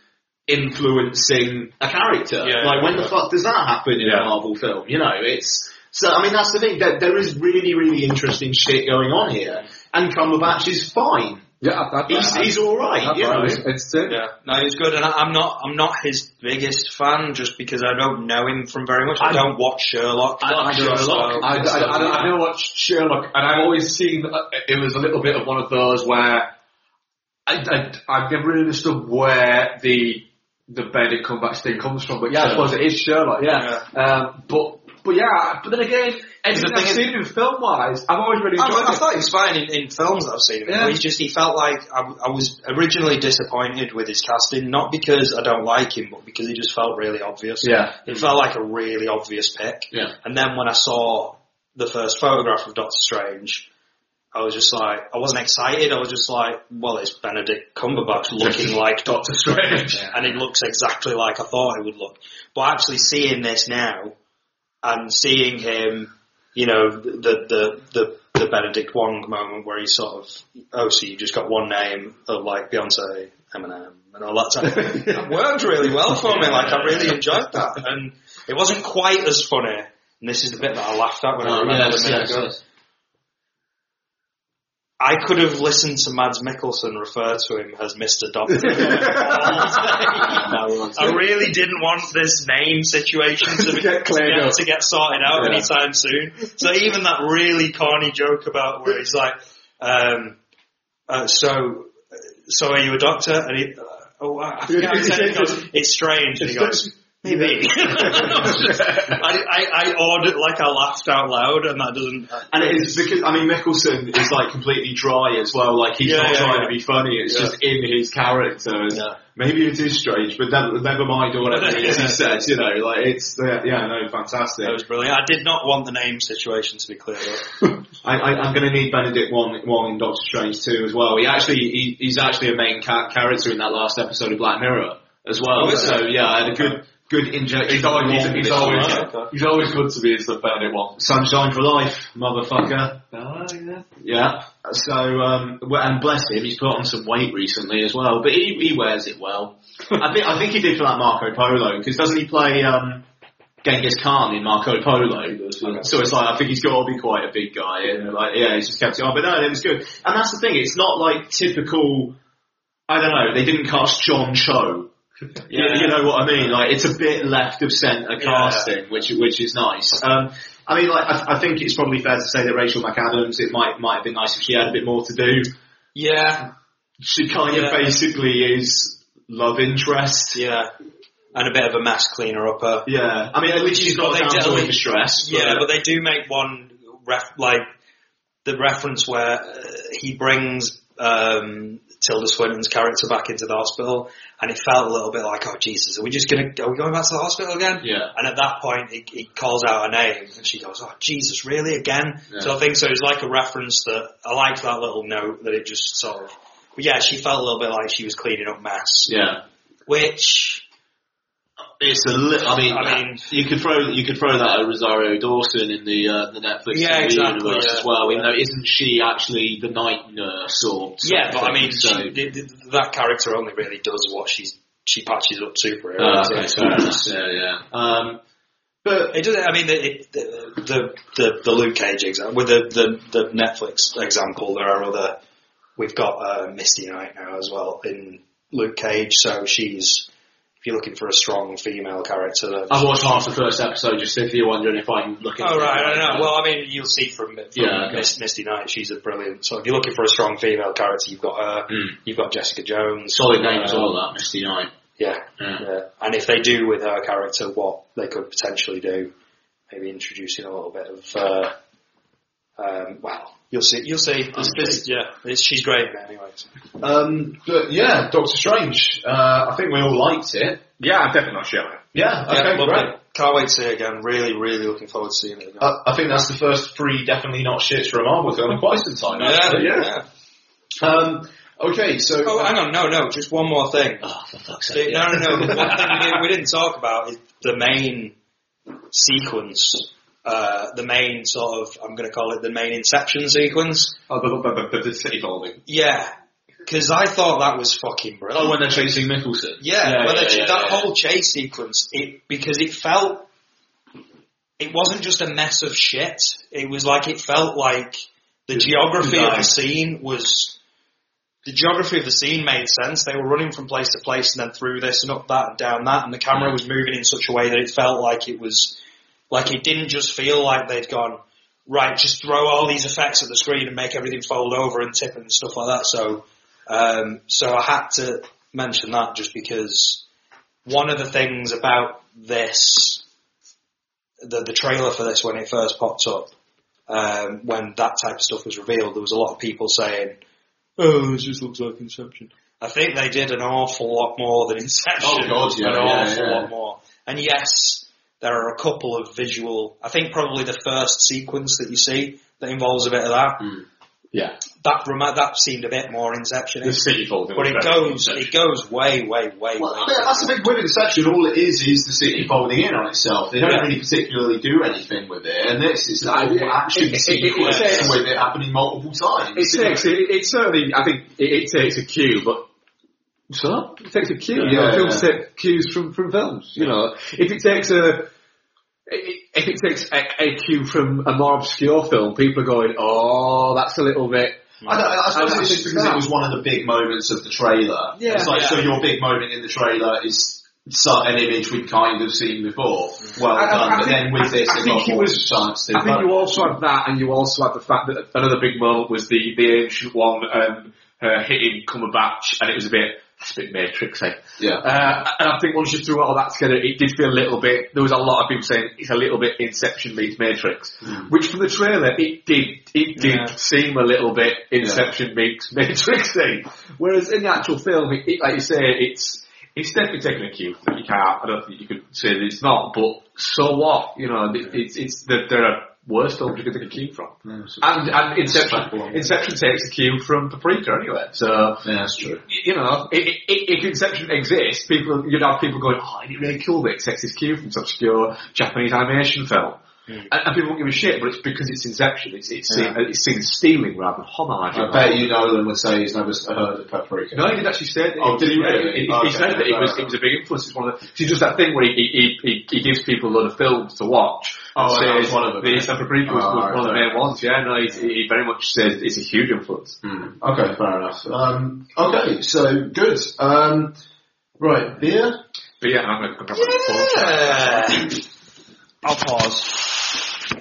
B: influencing a character.
D: Yeah,
B: like, when
D: yeah.
B: the fuck does that happen in
C: Yeah.
B: a Marvel film? You know, it's. So, I mean, that's the thing. That there is really, really interesting shit going on here, and Cumberbatch is fine.
C: Yeah, I, I,
B: He's,
C: I,
B: he's all right.
C: I,
B: You know,
C: it's, it's uh,
D: Yeah, no, he's good, and I, I'm not. I'm not his biggest fan just because I don't know him from very much. I,
B: I-
D: don't watch Sherlock.
B: I like Sherlock.
D: So-
C: I, I, I, I never watched Sherlock, and I've always seen that it was a little bit of one of those where I, I, I've never really understood where the the Benedict Cumberbatch thing comes from. But yeah, I suppose it is Sherlock. Yeah, Um, but but yeah, but then again, everything
D: thing
C: I've seen him film wise, I've always really enjoyed
D: I
C: it.
D: thought he was fine in, in films that I've seen him.
C: Yeah.
D: He's just he felt like I, I was originally disappointed with his casting, not because I don't like him, but because he just felt really obvious.
C: Yeah.
D: it felt like a really obvious pick.
B: Yeah.
D: And then when I saw the first photograph of Doctor Strange, I was just like, I wasn't excited. I was just like, well, it's Benedict Cumberbatch looking like Doctor Strange, and it looks exactly like I thought it would look. But actually seeing this now and seeing him, you know, the the the the Benedict Wong moment where he's sort of, oh, so you just got one name of like Beyonce, Eminem, and all that type. of That worked really well for me. Like I really enjoyed that, and it wasn't quite as funny. And this is the bit that I laughed at when I
B: Oh,
D: remember
B: yes,
D: a minute
B: yes,
D: ago.
B: yes.
D: I could have listened to Mads Mikkelsen refer to him as Mr. Doctor. I really didn't want this name situation to, be,
C: Get cleared
D: to, get, to get sorted out
C: Yeah.
D: anytime soon. So even that really corny joke about where he's like, um, uh, so, so are you a doctor? And he, uh, oh, I I forget how he said it. Goes, it's strange. And he goes, maybe. I, I, I ordered, like I laughed out loud and that doesn't,
B: And it is because I mean Mikkelsen is like completely dry as well. Like he's
D: Yeah,
B: not
D: yeah,
B: trying
D: yeah.
B: to be funny. It's
D: Yeah.
B: just in his character. And
D: Yeah.
B: Maybe it is strange, but never, never mind or whatever it is he
D: Yeah.
B: says. You know, like it's uh, yeah, no, fantastic.
D: that was brilliant. I did not want the name situation to be cleared up.
B: I, I, I'm going to need Benedict Wong, Wong in Doctor Strange too as well. He actually he, he's actually a main ca- character in that last episode of Black Mirror as well.
D: Oh,
B: so yeah, I had a good good injection.
C: He's always, he's, he's always,
D: okay.
C: he's always good to be as the Benedict one.
B: Sunshine for life, motherfucker. Yeah. yeah. So, um, and bless him, he's put on some weight recently as well, but he, he wears it well. I think I think he did for that Marco Polo because doesn't he play um, Genghis Khan in Marco Polo? So it's like I think he's got to be quite a big guy, and like yeah, he's just kept it on. But no, it was good, and that's the thing. It's not like typical. I don't know. They didn't cast John Cho. You, you know what I mean? Like it's a bit left of centre casting, which which is nice. Um, I mean, like I, I think it's probably fair to say that Rachel McAdams. It might might have been nice if she had a bit more to do.
D: Yeah,
B: She kind of basically is love interest.
D: yeah. And a bit of a mess cleaner upper.
B: Yeah, I mean, at least she's got
D: Well, they
B: damsel
D: do-
B: in distress. but-
D: Yeah, but they do make one ref like the reference where uh, he brings um, Tilda Swinton's character back into the hospital, and it felt a little bit like, oh Jesus, are we just gonna are we going back to the hospital again?
B: Yeah.
D: And at that point, he, he calls out her name, and she goes, "Oh Jesus, really again?"
B: Yeah.
D: So I think so. It's like a reference that I liked that little note that it just sort of. But yeah, she felt a little bit like she was cleaning up mess,
B: Yeah.
D: which
B: It's a li- I mean,
D: I mean-
B: you could throw you could throw that at Rosario Dawson in the uh, the Netflix
D: Yeah, exactly,
B: universe
D: yeah.
B: as well. You know, isn't she actually the night nurse or?
D: yeah, but I mean,
B: so.
D: she, th- th- that character only really does what she's she patches up superheroes.
B: Uh,
D: doesn't
B: okay? Yeah, yeah. Um, but
D: It doesn't. I mean, the it, the, the the Luke Cage example with the, the the Netflix example. There are other. We've got uh, Misty Knight now as well in Luke Cage. So she's you're looking for a strong female character. Then
B: I watched half the first episode just if you're wondering if I'm looking.
D: Oh
B: for
D: right, I don't know.
B: right-
D: Well, I mean, you'll see from, from
B: Yeah, okay.
D: Mis- Misty Knight, she's a brilliant. So if you're looking for a strong female character, you've got her.
B: Mm.
D: You've got Jessica Jones.
B: solid name as
D: Um,
B: well. That Misty Knight.
D: Yeah,
B: Yeah.
D: yeah. And if they do with her character what they could potentially do, maybe introducing a little bit of, uh, um, well, you'll see. You'll see. It's, it's, yeah, it's, she's great anyway.
B: Um, but yeah, Doctor Strange. Uh, I think we all liked it.
C: Yeah, I'm definitely not sure.
B: Yeah. Okay.
D: yeah, lovely.
B: great.
D: Can't wait to see it again. Really, really looking forward to seeing it again.
B: I, I think that's the first three definitely not shits for a Marvel film in quite some time.
D: yeah,
B: actually.
D: yeah.
B: Um, okay, so.
D: Oh, hang on, no, no, just one more thing.
B: Oh, for fuck's sake.
D: No, no, no. The one thing we didn't, we didn't talk about is the main sequence. Uh, the main sort of, I'm going to call it the main Inception sequence.
C: Oh, the, the, the, the city folding.
D: Yeah, because I thought that was fucking brilliant.
B: Oh, when they're chasing Mikkelsen.
D: Yeah,
B: Yeah, yeah,
D: that,
B: yeah,
D: that whole chase sequence, it because it felt, it wasn't just a mess of shit. It was like it felt like the geography of the scene was, the geography of the scene made sense. They were running from place to place and then through this and up that and down that, and the camera was moving in such a way that it felt like it was, like it didn't just feel like they'd gone. Right, just throw all these effects at the screen and make everything fold over and tip and stuff like that. So, um, so I had to mention that just because one of the things about this, the, the trailer for this when it first popped up, um, when that type of stuff was revealed, there was a lot of people saying, "Oh, this just looks like Inception." I think they did an awful lot more than Inception.
B: Oh, God, yeah,
D: an
B: yeah,
D: awful
B: yeah.
D: lot more. And yes, there are a couple of visual. I think probably the first sequence that you see that involves a bit of that. Hmm.
C: Yeah.
D: That remi- that seemed a bit more Inception.
C: The city folding.
D: But it goes,
C: Inception.
D: it goes way, way, way,
B: Well,
D: way.
B: I mean, that's the big with Inception. All it is is the city folding in on itself. They don't
D: Yeah.
B: really particularly do anything with it. And this is like
C: Yeah.
B: action
C: It- it- it-
B: sequence
C: it
B: with it happening multiple times.
C: It takes, it, it certainly, I think it, it takes a cue, but so it takes a cue. you know,
B: Yeah,
C: films
B: yeah.
C: take cues from from films. You know, if it takes a if it takes a, a cue from a more obscure film, people are going, "Oh, that's a little bit."
B: I, don't, I suppose
C: I
B: it's just because
C: that-
B: it was one of the big moments of the trailer.
C: Yeah.
B: it's like,
D: Yeah.
B: so your big moment in the trailer is so- an image we'd kind of seen before. Well
C: I- I-
B: done.
C: I
B: but
C: think-
B: then with this,
C: I
B: it
C: think it was-
B: chance.
C: I think you also had that, and you also had the fact that another big moment was the the ancient one um, uh, hitting Cumberbatch, and it was a bit that's a bit Matrixy.
B: yeah.
C: Uh, and I think once you threw all that together, it did feel a little bit. There was a lot of people saying it's a little bit Inception meets Matrix, which from the trailer it did. It did
D: Yeah.
C: seem a little bit Inception meets Matrixy. Whereas in the actual film, it, it, like you say, it's it's definitely taking a cue. That you can't. I don't think you could say that it's not. But so what? You know, it, it's it's there, there are you can take a cue from. And and Inception Inception takes a cue from Paprika anyway. So
B: yeah, that's true.
C: you know, i i if Inception exists, people you'd have people going, "Oh, it really cool that it takes this cue from some obscure Japanese animation film?" And, and people won't give a shit, but it's because it's Inception. It's it's seen,
B: Yeah.
C: it's seen stealing rather than homage.
B: I bet you Nolan would say he's never heard of Paprika.
C: No, he did actually say that.
B: Oh, did he really?
C: He, he said that it was it was a big influence. It's one of the, he does that thing where he he, he, gives people a lot of films to watch.
B: Oh,
C: and
B: and that was
C: says
B: one of them.
C: The Paprika was
B: Oh,
C: one of the
B: right.
C: main ones. Yeah, no, he, he very much says it's a huge influence.
B: Hmm. Okay, fair enough. Um, okay, so good. Um, right, beer.
C: But yeah, I'm going to grab.
D: Yeah. I'll pause.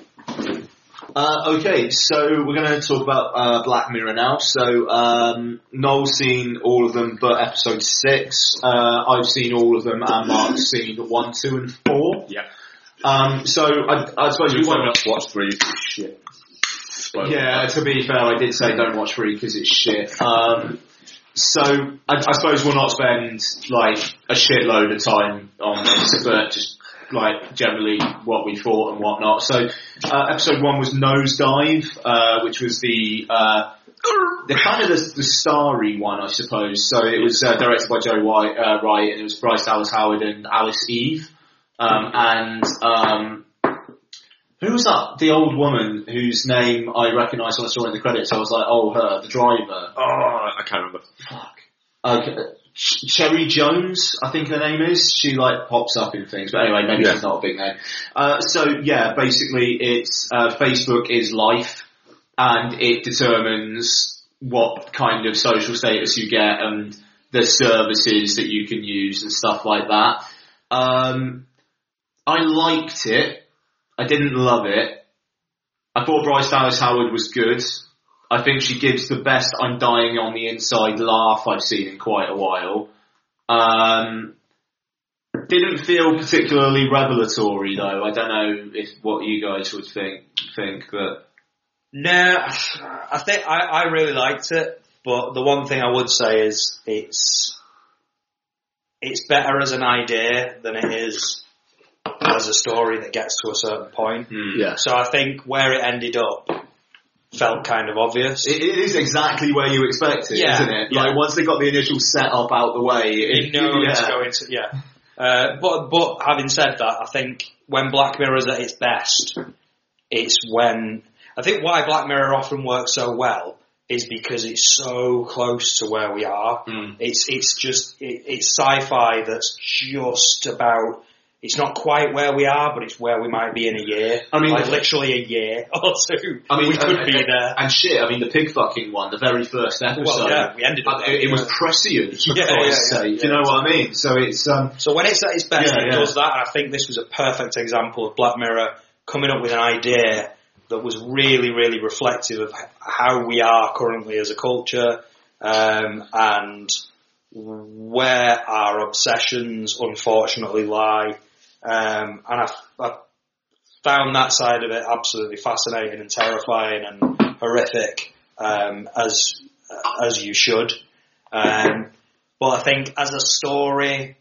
B: Uh, okay, so we're going to talk about uh, Black Mirror now. So um, Noel's seen all of them, but episode six. Uh, I've seen all of them, and Mark's seen one, two, and four.
C: Yeah.
B: Um, so I, I suppose we
C: Just
B: want
C: not watch three. Shit. spoil.
B: Yeah, to be fair, I did say don't watch three because it's shit. Um, so I, I suppose we'll not spend like a shitload of time on this, but just like generally what we thought and whatnot. So uh, episode one was Nosedive, uh, which was the uh, the kind of the, the starry one, I suppose. So it was uh, directed by Joe White, uh, Wright, and it was Bryce Dallas Howard and Alice Eve. Um, and um, who was that? The old woman whose name I recognised when I saw in the credits. I was like, oh, her, the driver.
C: Oh, I can't remember.
B: Fuck. Okay. Ch- Cherry Jones, I think her name is. She like pops up in things, but anyway, maybe
C: Yeah.
B: she's not a big name. Uh, so yeah, basically, it's uh, Facebook is life, and it determines what kind of social status you get and the services that you can use and stuff like that. Um, I liked it. I didn't love it. I thought Bryce Dallas Howard was good. I think she gives the best I'm dying on the inside laugh I've seen in quite a while. Um, didn't feel particularly revelatory though. I don't know if what you guys would think think, but
D: No, I think I, I really liked it, but the one thing I would say is it's it's better as an idea than it is as a story that gets to a certain point.
C: Yeah.
D: So I think where it ended up felt kind of obvious.
B: it, it is exactly where you expect it,
D: Yeah,
B: not it?
D: yeah.
B: Like once they got the initial setup out the way, it,
D: you know it's
B: yeah.
D: going to yeah. Uh, but but having said that, I think when Black Mirror is at its best, it's when I think why Black Mirror often works so well is because it's so close to where we are.
B: Mm.
D: It's it's just it, it's sci-fi that's just about. It's not quite where we are, but it's where we might be in a year.
B: I mean-
D: like literally a year or two.
B: I mean,
D: we could be there.
B: And shit, I mean, the pig fucking one, the very first episode.
D: Well, yeah, we ended up
B: it, it was prescient, for
D: Yeah,
B: Christ's
D: yeah, yeah,
B: sake.
D: yeah.
B: You know what I mean? So it's um,
D: So when it's at its best, it does that, and I think this was a perfect example of Black Mirror coming up with an idea that was really, really reflective of how we are currently as a culture, um, and where our obsessions unfortunately lie. Um, and I, I found that side of it absolutely fascinating and terrifying and horrific, um, as as you should. Um, but I think as a story,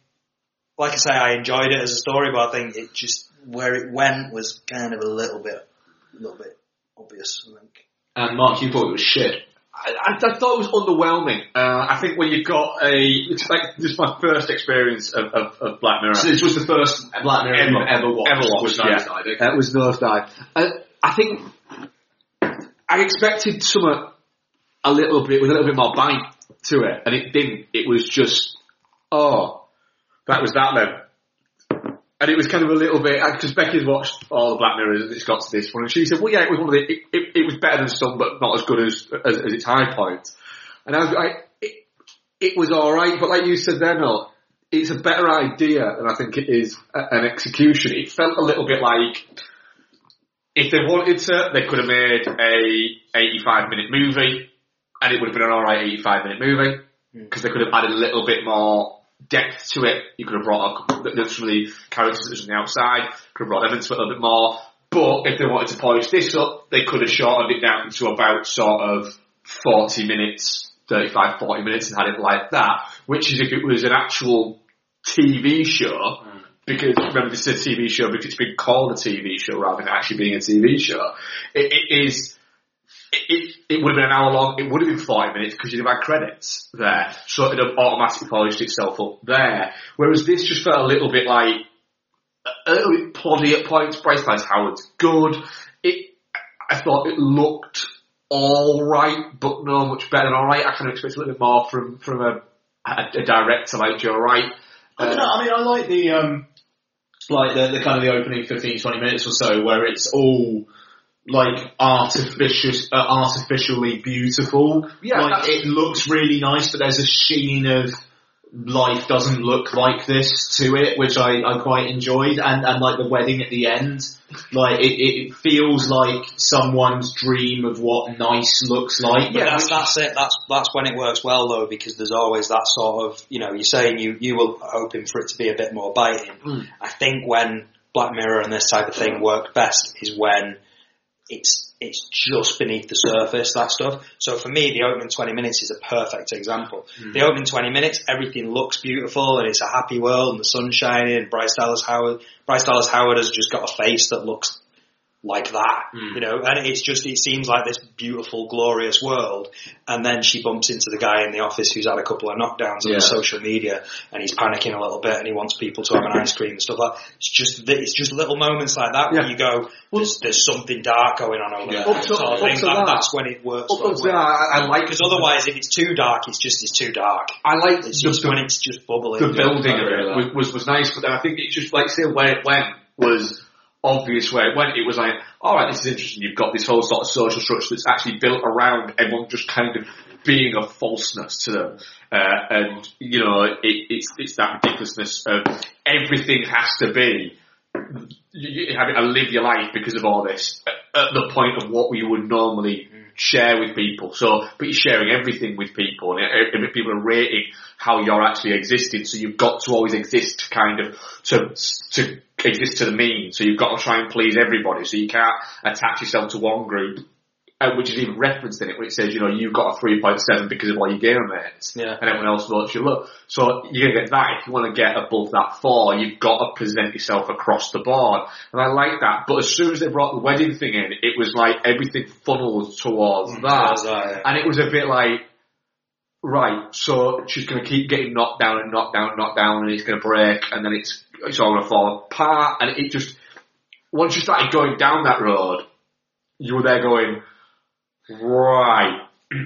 D: like I say, I enjoyed it as a story, but I think it just where it went was kind of a little bit, a little bit obvious. I think.
B: and Mark, you thought it was shit.
C: I, I, thought it was underwhelming. Uh, I think when you've got a, it's like this is my first experience of, of, of Black Mirror.
B: So this was the first Black Mirror
C: Ever-
B: ever, watched.
C: ever watched,
B: was
C: yeah.
B: Okay?
C: Uh, it was Nosedive. Uh, I think I expected some a little bit with a little bit more bite to it, and it didn't. It was just, oh, that was that then. And it was kind of a little bit, because Becky's watched all the Black Mirrors and it's got to this one, and she said, well yeah, it was one of the, it, it, it was better than some, but not as good as, as, as its high point. And I was like, it, it was alright, but like you said then, Noel, it's a better idea than I think it is a- an execution. It felt a little bit like if they wanted to, they could have made a 85 minute movie, and it would have been an alright 85 minute movie hmm. because they could have added a little bit more depth to it. You could have brought up some of the characters that was on the outside, could have brought them into it a little bit more. But if they wanted to polish this up, they could have shortened it down to about sort of 40 minutes, 35, 40 minutes and had it like that, which is if it was an actual TV show, mm. because remember this is a TV show because it's been called a TV show rather than actually being a TV show. It, it is, it, it, would have been an hour long, it would have been 40 minutes because you'd have had credits there. So it would have automatically polished itself up there. Whereas this just felt a little bit like, a little bit ploddy at points. Bryce Dallas Howard's good. It, I thought it looked alright, but no much better than alright. I kind of expect a little bit more from, from a, a, a director like Joe Wright.
B: I don't know. I mean, I like the um, like the, the kind of the opening 15, 20 minutes or so where it's all like artificial, uh, artificially beautiful.
C: Yeah,
B: like it looks really nice, but there's a sheen of life doesn't look like this to it, which I, I quite enjoyed, and and like the wedding at the end, like it, it feels like someone's dream of what nice looks like.
D: Yeah, that's, that's it. That's that's when it works well though, because there's always that sort of you know you're saying you you were hoping for it to be a bit more biting.
B: Mm.
D: I think when Black Mirror and this type of thing work best is when it's it's just beneath the surface that stuff. So for me, the opening 20 minutes is a perfect example. Hmm. The opening 20 minutes, everything looks beautiful and it's a happy world and the sun's shining. And Bryce Dallas Howard, Bryce Dallas Howard has just got a face that looks like that, hmm. you know, and it's just, it seems like this beautiful, glorious world. And then she bumps into the guy in the office who's had a couple of knockdowns on social media and he's panicking a little bit and he wants people to have an ice cream and stuff like that. It's just, it's just little moments like that where you go, there's, there's something dark going on over
B: Yeah.
D: there.
C: Up to-
D: sort of
C: up to
D: That-
C: that.
D: That's when it works.
C: Up until that, I, I like
D: Because otherwise, if it's too dark, it's just, it's too dark.
C: I like
D: It's
C: the,
D: just
C: the,
D: when it's just bubbling.
C: the building of it was, was was nice, but then I think it's just like say where it went was obvious way it went. It was like, all right, this is interesting. You've got this whole sort of social structure that's actually built around everyone just kind of being a falseness to them, uh, and you know, it, it's it's that ridiculousness of everything has to be. You, having to live your life because of all this at, the point of what we would normally share with people. So, but you're sharing everything with people, and, and people are rating how you're actually existing. So you've got to always exist, kind of, to to exist to the mean. So you've got to try and please everybody. So you can't attach yourself to one group, uh, which is even referenced in it, it says, you know, you've got a 3.7 because of all your gamer mates,
D: Yeah.
C: and everyone else votes you look. So you're gonna get that. If you want to get above that four, you've got to present yourself across the board. And I like that. But as soon as they brought the wedding thing in, it was like everything funnels towards that.
D: That, yeah.
C: And it was a bit like, right, so she's going to keep getting knocked down and knocked down and knocked down and it's going to break and then it's, it's all going to fall apart. And it just, once you started going down that road, you were there going, right,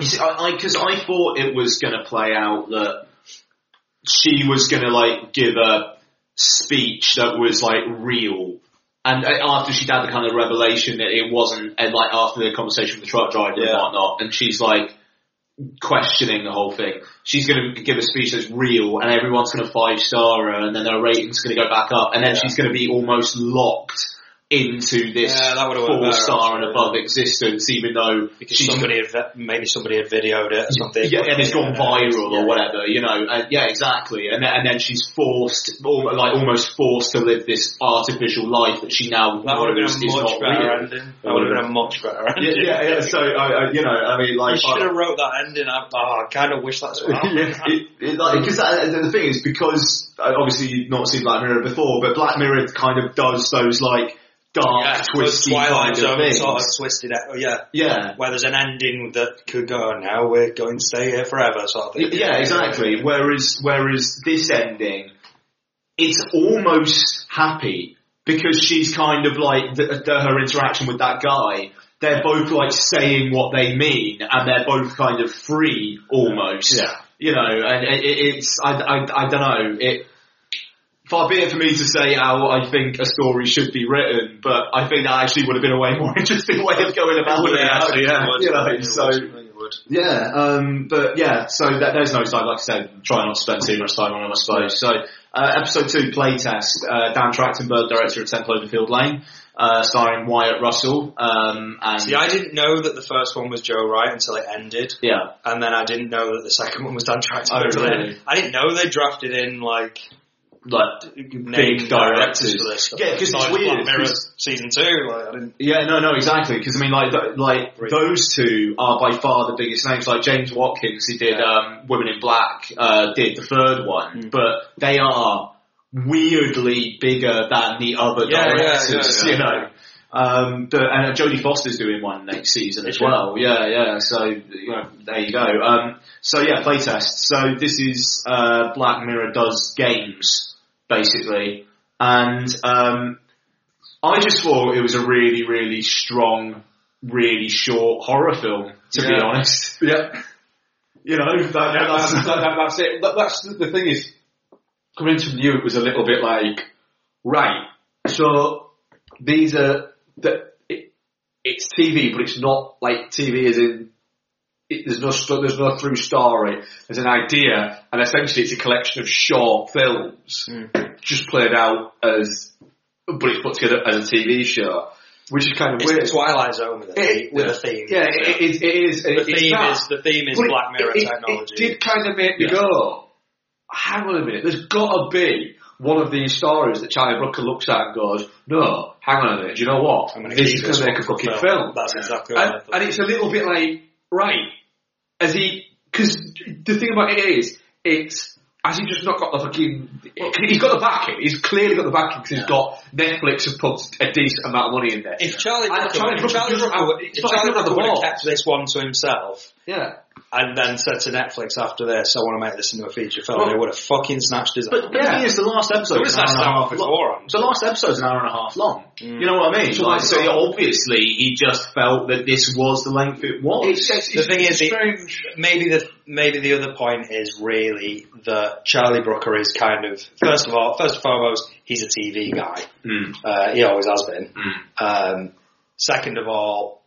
B: You see, I because I, thought it was going to play out that she was going to like give a speech that was like real, and uh, after she'd had the kind of revelation that it wasn't, and like after the conversation with the truck driver and whatnot, and she's like questioning the whole thing. She's going to give a speech that's real, and everyone's going to five star her, and then their rating's going to go back up, and then
D: Yeah.
B: she's going to be almost locked into this
D: Yeah, that would've worked
B: four star and above existence, even though
D: Because
B: she's
D: somebody had, maybe somebody had videoed it or something.
B: yeah, and it's gone viral
D: Yeah.
B: or whatever, you know. Uh, yeah, exactly. And then, and then she's forced, like almost forced to live this artificial life that she now
D: That would have been a much better
B: real.
D: ending. That would have been a much better
B: Yeah,
D: ending.
B: yeah, yeah. So, I, I, you know, I mean,
D: You
B: like,
D: should have wrote that ending. I, oh, I kind of wish that's what happened.
B: it, it, like, because the thing is, because uh, obviously you've not seen Black Mirror before, but Black Mirror kind of does those like dark,
D: Yeah,
B: twisty
D: Twilight
B: kind of
D: Zone sort of twisted it. Oh, yeah.
B: Yeah.
D: Where there's an ending that could go, oh, now we're going to stay here forever, sort of thing.
B: Yeah, exactly. Whereas, whereas this ending, it's almost happy because she's kind of like the, the, her interaction with that guy. They're both like saying what they mean, and they're both kind of free almost.
C: Yeah.
B: You know, and it, it's I, I, I don't know it. Far be it for me to say how I think a story should be written, but I think that actually would have been a way more interesting way of going about it.
D: actually, yeah.
B: You know, so
D: it
B: yeah, um, but yeah, so that, there's no side, like I said, try not to spend too much time on them, I suppose. So, uh, episode two, playtest, uh, Dan Trachtenberg, director of 10 Cloverfield Lane, uh, starring Wyatt Russell, um, and
D: See, I didn't know that the first one was Joe Wright until it ended,
B: yeah,
D: and then I didn't know that the second one was Dan Trachtenberg.
B: Oh, really?
D: I didn't know they drafted in like
B: like, big
D: directors
B: directors.
D: for this.
B: Yeah, 'cause it's weird,
D: Black season two. Like, I didn't.
B: Yeah, no, no, exactly. Because I mean, like, th- like
D: Three.
B: those two are by far the biggest names. Like James Watkins, who did um, Women in Black, uh, did the third one,
D: Mm.
B: but they are weirdly bigger than the other
D: Yeah, yeah,
B: directors.
D: yeah, yeah.
B: You know. Um, but, and uh, Jodie Foster's doing one next season as well. Yeah, yeah. So you know, there you go. Um, so yeah, playtest. So this is uh, Black Mirror does games basically, and um, I just thought it was a really, really strong, really short horror film. To be honest,
C: yeah.
B: you know, that,
C: Yeah, that's, that, that- that's it. That, that's the, the thing is, coming into you, it was a little bit like, right. So these are the it, it's TV, but it's not like TV as in it, there's no there's no through story. There's an idea, and essentially it's a collection of short films just played out as, but it's put together as a TV show, which is kind of
D: It's
C: weird.
D: Twilight Zone with a,
C: It-
D: with a theme.
C: Yeah, it, it, it is.
D: The theme is the theme is
C: But
D: Black Mirror technology.
C: It did kind of make me
B: Yeah.
C: go, hang on a minute, there's got to be one of these stories that Charlie Brooker looks at and goes, no, hang on a minute, do you know what? This is going to make a fucking
D: film.
C: film.
D: That's exactly
C: And,
D: thought.
C: and it's a little bit like, right, as he, because the thing about it is, it's, has he just not got the fucking, he's got the backing, he's clearly got the backing because he's got Netflix have put a decent amount of money in there.
D: If Charlie Brooker,
C: Charlie Brooker
D: Charlie Brooker, if Charlie
C: even on the
D: Brooker would have kept this one to himself
C: Yeah.
D: and then said to Netflix after this, I want to make this into a feature film,
B: Well-
D: they would have fucking snatched his
B: But, but the thing is, the last episode
D: It
B: is
D: was
B: an hour and a half
D: half
B: long. The last episode's an hour and a half long.
D: Mm.
B: You know what I mean?
C: So
B: like, so obviously he just felt that this was the length it was.
C: It's, it's,
D: The thing is, it-
C: strange.
D: maybe the maybe the other point is really that Charlie Brooker is kind of first of all, first and foremost, he's a TV guy.
B: Mm,
D: Uh, he always has been.
B: mm.
D: Um, second of all,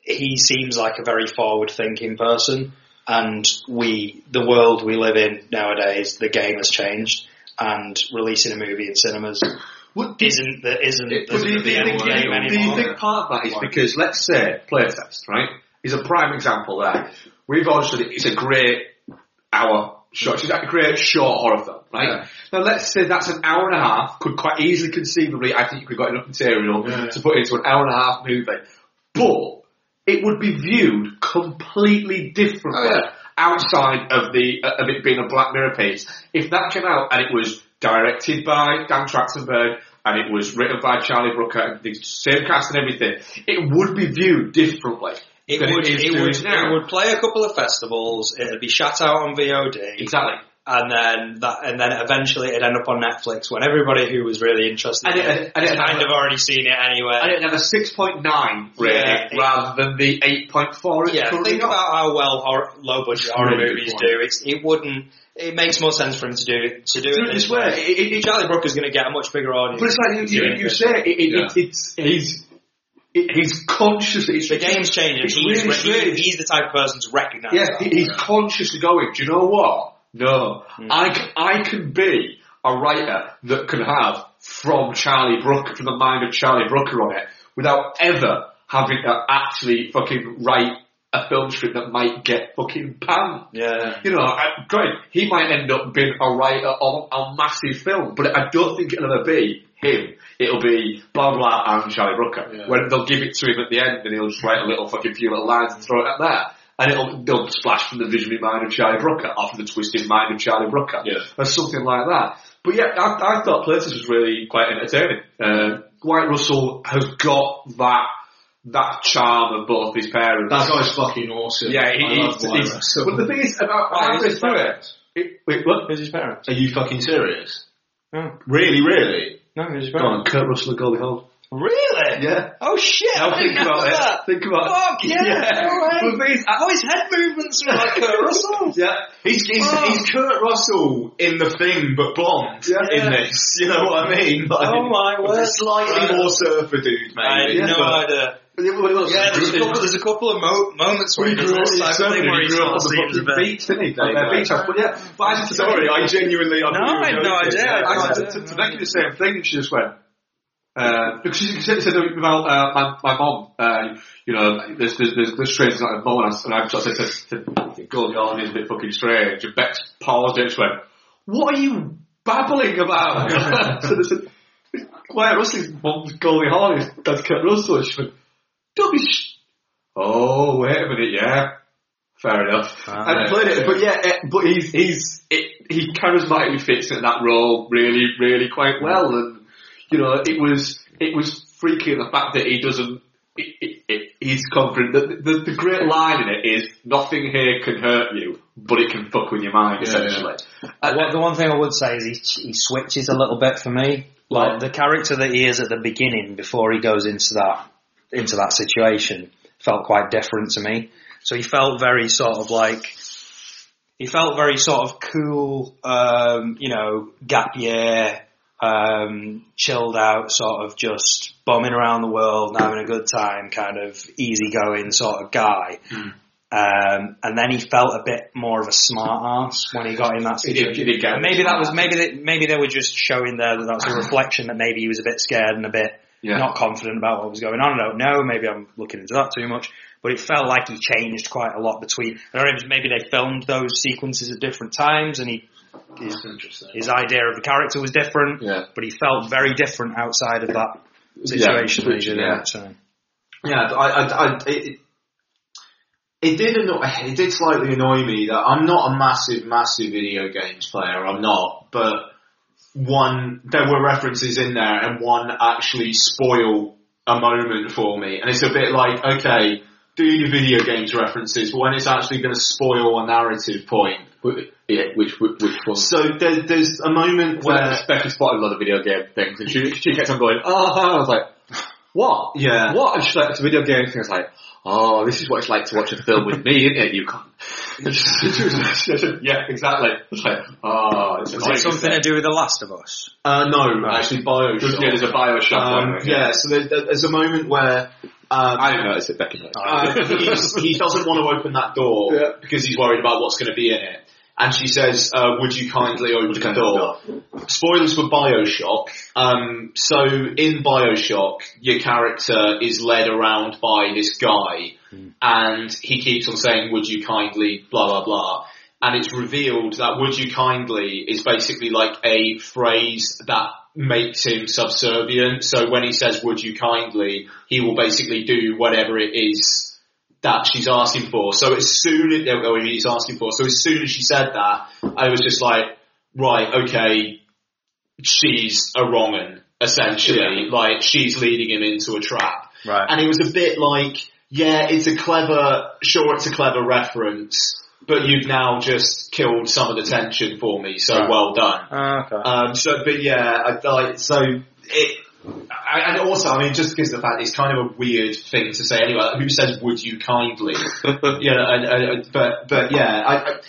D: he seems like a very forward-thinking person, and we, the world we live in nowadays, the game has changed, and releasing a movie in cinemas
C: What,
D: isn't the isn't the,
C: But do
D: the
C: do you
D: end
C: think,
D: game
C: do you think part of that is because, let's say, Playtest, right, is a prime example there. We've obviously, it's a great hour short, it's a great short horror film, right?
A: Yeah.
C: Now let's say that's an hour and a half, could quite easily conceivably, I think you could got enough material
A: Yeah.
C: to put into an hour and a half movie. But, it would be viewed completely differently
A: Oh, yeah.
C: outside of the, uh, of it being a Black Mirror piece. If that came out and it was directed by Dan Trachtenberg, and it was written by Charlie Brooker, and the same cast and everything, it would be viewed differently.
D: It
C: than
D: would,
C: is
D: it, would,
C: now.
D: it would play a couple of festivals. It'd be shut out on VOD,
C: Exactly.
D: and then that, and then eventually it'd end up on Netflix when everybody who was really interested
C: And
D: in
C: it-
D: it,
C: and it-
D: had kind of already seen it anyway.
C: And it had a 6.9 rating
D: Yeah, it-
C: rather than the 8.4 it's
D: yeah, think
C: got.
D: about how well horror, low budget horror
C: really
D: movies do. It's, it wouldn't. It makes more sense for him to do it to do it
C: it
D: this
C: way. It- it- it-
D: Charlie Brooker's going to get a much bigger audience.
C: But it's like you, you, you say, it, it,
A: Yeah.
C: it, it's, he's, it, he's conscious. It's,
D: the game's changing.
C: It's
D: He's,
C: really
D: re-
C: strange.
D: he, he's the type of person to recognise
C: Yeah,
D: that.
C: he- he's consciously going, do you know what? No.
D: Hmm.
C: I, can, I can be a writer that can have from Charlie Brooker, from the mind of Charlie Brooker on it, without ever having to actually fucking write a film script that might get fucking panned.
D: yeah.
C: You know, I, great, he might end up being a writer on a massive film, but I don't think it'll ever be him. It'll be blah blah and Charlie Brooker.
A: Yeah.
C: When they'll give it to him at the end and he'll just write a little fucking few little lines and throw it at there. And it'll, they'll splash from the visionary mind of Charlie Brooker, off from the twisted mind of Charlie Brooker,
A: Yeah.
C: or something like that. But yeah, I, I thought Playtest was really quite entertaining. Uh, Wyatt Russell has got that that charm of both his parents.
A: That guy's fucking awesome.
C: yeah, he,
A: I love
C: he's, he's,
A: Russell.
C: but the thing is about
D: Why,
C: halfway
D: who's his parents?
C: it, wait, what?
D: His parents?
B: Are you fucking serious?
D: Oh.
B: Really, really?
D: No, his
C: Go on, Kurt Russell and Goldie Hawn.
D: Really?
C: Yeah.
D: Oh shit!
C: Now
D: I
C: think about it.
D: that.
C: Think about
D: Fuck
C: it.
D: yeah! all right.
C: But the thing is, I-
D: Oh, his head movements were like Kurt Russell.
C: yeah.
B: He's, he's,
D: Oh.
B: he's Kurt Russell in the thing, but blonde
C: Yeah.
B: in this. You know what I mean? Like,
D: Oh my word!
B: Slightly more surfer dude,
D: I
B: maybe.
D: had no idea.
C: Yeah, well, it was-
D: Yeah, there's a couple. There's a couple of mo- moments where he does this type of thing where
C: he
D: he
C: grew up
D: sort of
C: the
D: seems a bit.
C: beach, didn't he?
B: There you
C: Uh, beach house. But yeah, but I just
B: Sorry, I genuinely. I
D: No,
B: thought you were
D: I had no idea. I
C: I
D: had
C: to, to, to Becky the same thing, and she just went, uh, because she said, said about uh, my, my mom, uh, you know, there's, there's, there's, there's strange like a mom, and I, and I sort of said to, to Goldie Hawn is a bit fucking strange, and Bex paused and just went, what are you babbling about? so they said, Wyatt Russell's mum's Goldie Hawn is that's Kurt Russell, and she went, don't sh- Oh, wait a minute, yeah. Fair enough.
D: Ah,
C: and
A: yeah,
C: played it,
A: yeah.
C: but yeah, eh, but he's he's it, he charismatically fits in that role really, really quite well, and you know, it was it was freaky in the fact that he doesn't. It, it, it, he's confident. The, the, the great line in it is nothing here can hurt you, but it can fuck with your mind.
A: Yeah,
C: essentially, And-
D: Well, the one thing I would say is he, he switches a little bit for me. Like the character that he is at the beginning, before he goes into that into that situation, felt quite different to me. So he felt very sort of like he felt very sort of cool, um, you know, gap year, um, chilled out, sort of just bumming around the world having a good time, kind of easygoing sort of guy. Um, and then he felt a bit more of a smart ass when he got in that situation. maybe that was maybe they, maybe they were just showing there that that's a reflection that maybe he was a bit scared and a bit
C: Yeah.
D: not confident about what was going on. I don't know. Maybe I'm looking into that too much. But it felt like he changed quite a lot between. I don't know. Maybe they filmed those sequences at different times, and he his, his idea of the character was different,
C: Yeah.
D: but he felt very different outside of that situation. did
C: yeah.
D: so.
B: Yeah, I, I, I, it, it did annoy, it did slightly annoy me that I'm not a massive, massive video games player. I'm not, but one there were references in there, and one actually spoil a moment for me, and it's a bit like okay. Do your video games references, but when it's actually going to spoil a narrative point.
C: Yeah, which which, which one?
B: So there, there's a moment where,
C: especially spotted a lot of video game things, and she she kept on going, oh, I was like, what?
B: Yeah.
C: What? And she's like, it's a video game thing. I was like, oh, this is what it's like to watch a film with me, isn't it? You can't. Was- yeah, exactly. It's like, oh, it's
D: Is it something to do with The Last of Us?
B: uh, no, actually Bioshock.
C: Yeah, there's a Bioshock
B: Um,
C: one.
B: yeah, so there, there- there's a moment where um,
C: I didn't notice it, Becky.
B: uh, he doesn't want to open that door
C: Yeah.
B: because he's worried about what's going to be in it. And she says, uh, would you kindly open the door? Spoilers for Bioshock. Um, so in Bioshock, your character is led around by this guy and he keeps on saying, would you kindly, blah, blah, blah. And it's revealed that would you kindly is basically like a phrase that makes him subservient. So when he says would you kindly, he will basically do whatever it is that she's asking for. So as soon as, or he's asking for, so as soon as she said that, I was just like, right, okay, she's a wrong'un, essentially. Like, she's leading him into a trap.
D: Right.
B: And it was a bit like, yeah, it's a clever, sure it's a clever reference, but you've now just killed some of the tension for me, so
D: Right.
B: well done.
D: Ah, okay.
B: Um, so, but yeah, I like so it. And also, I mean, just because of the fact it's kind of a weird thing to say anyway. Like, who says "Would you kindly"? you know, and, and, but but yeah, I, I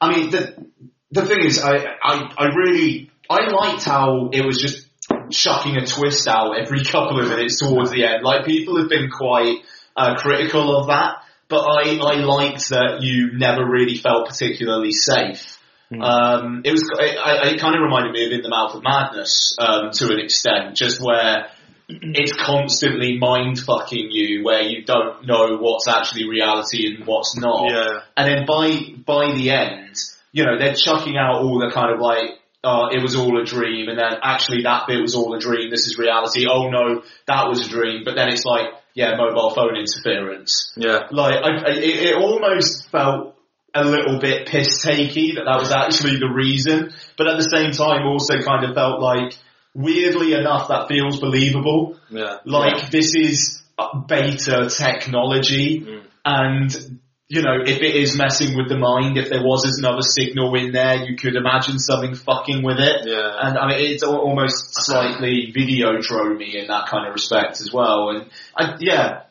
B: I mean the the thing is, I I I really I liked how it was just chucking a twist out every couple of minutes towards the end. Like people have been quite uh, critical of that, but I I liked that you never really felt particularly safe. Um, it was, it, I- it kind of reminded me of In the Mouth of Madness, um, to an extent, just where it's constantly mind fucking you, where you don't know what's actually reality and what's not.
D: Yeah.
B: And then by, by the end, you know, they're chucking out all the kind of like, uh, it was all a dream, and then actually that bit was all a dream, this is reality, oh no, that was a dream, but then it's like, yeah, mobile phone interference.
D: Yeah.
B: Like, I, I, it, it almost felt a little bit piss takey that that was actually the reason, but at the same time also kind of felt like, weirdly enough, that feels believable.
D: Yeah.
B: Like, this is beta technology,
D: Mm.
B: and, you know, if it is messing with the mind, if there was another signal in there, you could imagine something fucking with it.
D: Yeah.
B: And I mean, it's almost slightly videodromey in that kind of respect as well. And I, yeah,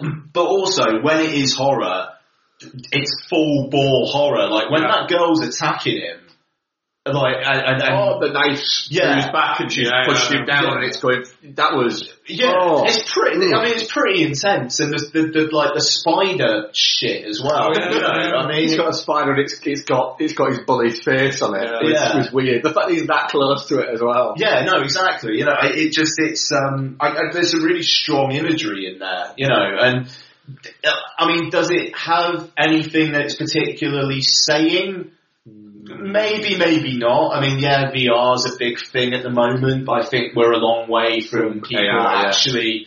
B: but also when it is horror, it's full bore horror. Like when that girl's attacking him, like and, and, and
C: oh, the knife screws
B: Yeah.
C: back and she's
D: Yeah,
C: pushing
D: yeah.
C: him down
B: Yeah.
C: and it's going, that was,
B: yeah,
C: Oh.
B: it's pretty. I mean, it's pretty intense, and the, the, the like the spider shit as well.
C: Oh, yeah,
B: you know,
C: yeah.
B: I mean,
C: he's got a spider and it's, it's got, it's got his bully's face on it.
D: Yeah.
C: It's, it's weird. The fact that he's that close to it as well.
B: Yeah, no, exactly. You know, it, it just it's um, I, I, there's a really strong imagery in there. You know, and I mean, does it have anything that it's particularly saying? Maybe, maybe not. I mean, yeah, VR's a big thing at the moment, but I think we're a long way from people
C: yeah.
B: actually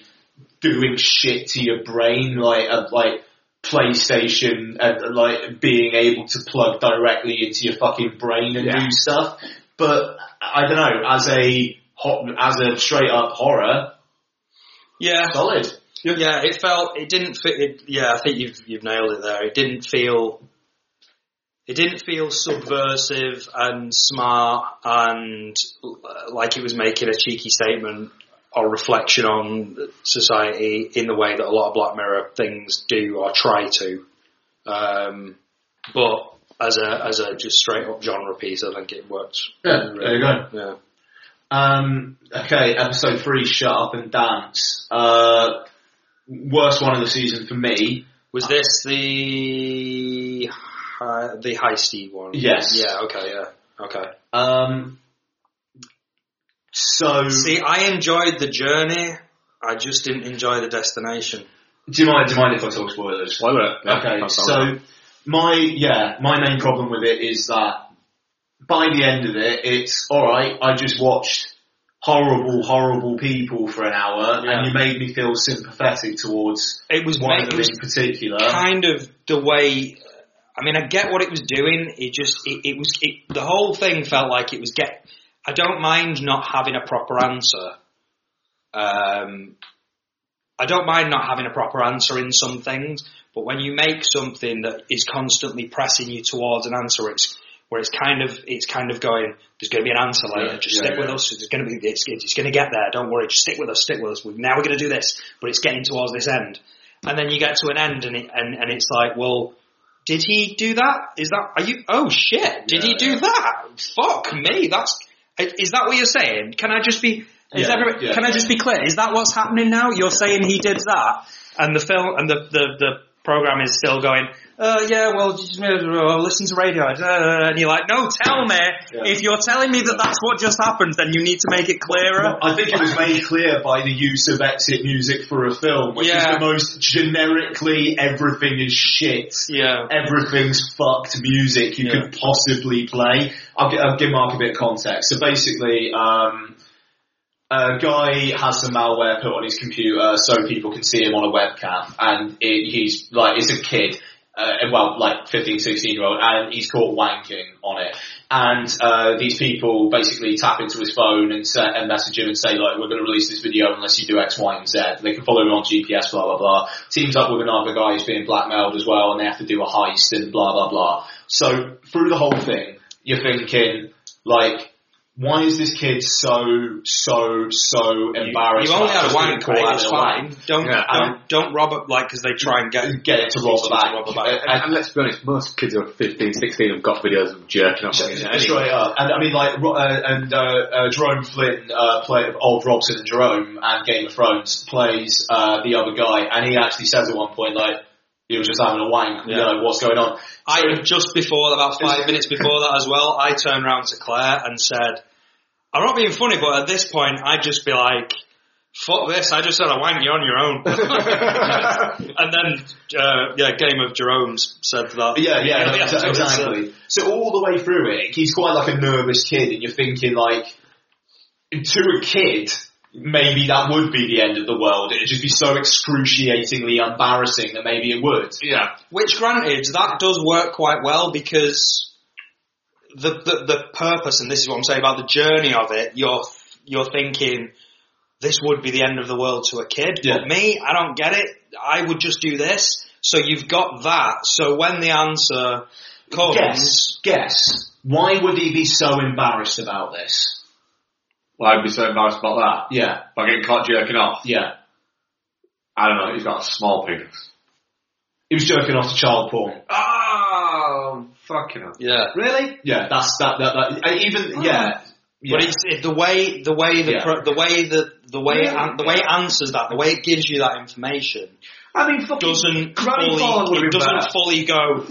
B: doing shit to your brain, like uh, like PlayStation, uh, like being able to plug directly into your fucking brain and
C: Yeah.
B: do stuff. But I don't know, as a as a straight up horror,
D: Yeah.
B: solid.
D: Yeah, it felt it didn't fit. It, yeah, I think you've you've nailed it there. It didn't feel. It didn't feel subversive and smart and uh, like it was making a cheeky statement or reflection on society in the way that a lot of Black Mirror things do or try to. Um, but as a as a just straight up genre piece, I think it works.
B: Yeah, there you go.
D: Yeah.
B: Um, okay, episode three, shut up and dance. Uh, worst one of the season for me.
D: Was this the uh, the heisty one?
B: Yes.
D: Yeah. Okay. Yeah. Okay.
B: Um, so,
D: See, I enjoyed the journey. I just didn't enjoy the destination.
B: do you mind? Do you mind if I talk spoilers?
C: Spoiler it. Yeah,
B: Okay, so my yeah, my main problem with it is that by the end of it, it's alright, I just watched horrible, horrible people for an hour
D: Yeah.
B: and you made me feel sympathetic towards
D: It was,
B: one of them in particular.
D: kind of the way. I mean, I get what it was doing. It just, it, it was, it, the whole thing felt like it was get. I don't mind not having a proper answer. Um, I don't mind not having a proper answer in some things, but when you make something that is constantly pressing you towards an answer, it's where it's kind of, it's kind of going. There's going to be an answer later.
B: Yeah,
D: just
B: yeah,
D: stick with us. There's going to be, it's, it's going to get there. Don't worry. Just stick with us. Stick with us. We- Now we're going to do this, but it's getting towards this end and then you get to an end and it, and, and it's like, well, did he do that? Is that, are you, oh shit, did he do
B: yeah.
D: that? Fuck me, that's, is that what you're saying? Can I just be,
B: Yeah,
D: every-
B: yeah,
D: can I just be clear? Is that what's happening now? You're saying he did that and the film, and the, the, the program is still going, uh, yeah, well, just, uh, listen to radio, uh, and you're like, no, tell me,
B: Yeah.
D: if you're telling me that that's what just happened, then you need to make it clearer.
B: I think it was made clear by the use of exit music for a film, which
D: Yeah.
B: is the most generically everything is shit.
D: Yeah.
B: Everything's fucked music you
D: Yeah.
B: could possibly play. I'll, I'll give Mark a bit of context. So basically, um, a guy has some malware put on his computer so people can see him on a webcam, and it, he's like, it's a kid. Uh, well, like 15, 16 year old, and he's caught wanking on it. And uh, these people basically tap into his phone and, set, and message him and say, like, we're going to release this video unless you do X, Y, and Z. They can follow him on GPS, blah, blah, blah. Teams up with another guy who's being blackmailed as well, and they have to do a heist and blah, blah, blah. So through the whole thing, you're thinking, like, why is this kid so, so, so embarrassed?
D: You only had a
B: just being
D: right? It's fine. Don't
C: Yeah,
D: don't don't rob it like because they try and get
B: Get it to rob a
D: to
B: bank.
D: rob a bank.
B: And-
C: And, and let's be honest, most kids who are 15, 16 have got videos of jerking off. on the internet
B: Straight
C: anyway.
B: up. And I mean, like, uh, and uh, uh, Jerome Flynn, uh, play of old Robson and Jerome and Game of Thrones plays uh, the other guy, and he actually says at one point, like, he was just having a wank. You
D: Yeah.
B: know what's going on?
D: I just before about five minutes before that as well, I turned around to Claire and said, "I'm not being funny, but at this point, I'd just be like." Fuck this! I just said I wank you on your own, and then uh, yeah, Game of Jerome's said that.
B: Yeah, yeah,
D: Yeah,
B: exa-
D: so uh,
B: exactly. So all the way through it, he's quite like a nervous kid, and you're thinking like, to a kid, maybe that would be the end of the world. It'd just be so excruciatingly embarrassing that maybe it would.
C: Yeah.
D: Which, granted, that does work quite well because the, the the purpose, and this is what I'm saying about the journey of it. You're you're thinking this would be the end of the world to a kid,
B: Yeah.
D: but me, I don't get it. I would just do this. So you've got that. So when the answer comes,
B: Guess, guess. Why would he be so embarrassed about this?
C: Why I'd be so embarrassed about that.
B: Yeah,
C: By getting caught jerking off.
B: yeah.
C: I don't know, he's got a small penis.
B: He was jerking off to child porn.
C: Oh, fucking hell.
D: yeah.
C: Really?
B: Yeah, that's that. That, that even yeah. yeah.
D: But it's it, the way the way the
B: Yeah.
D: pro, the way the the way
C: Yeah.
D: an, the way it answers that the way it gives you that information
C: I mean, fucking
D: doesn't fully
C: Fallen would have
D: it doesn't
C: better.
D: fully go.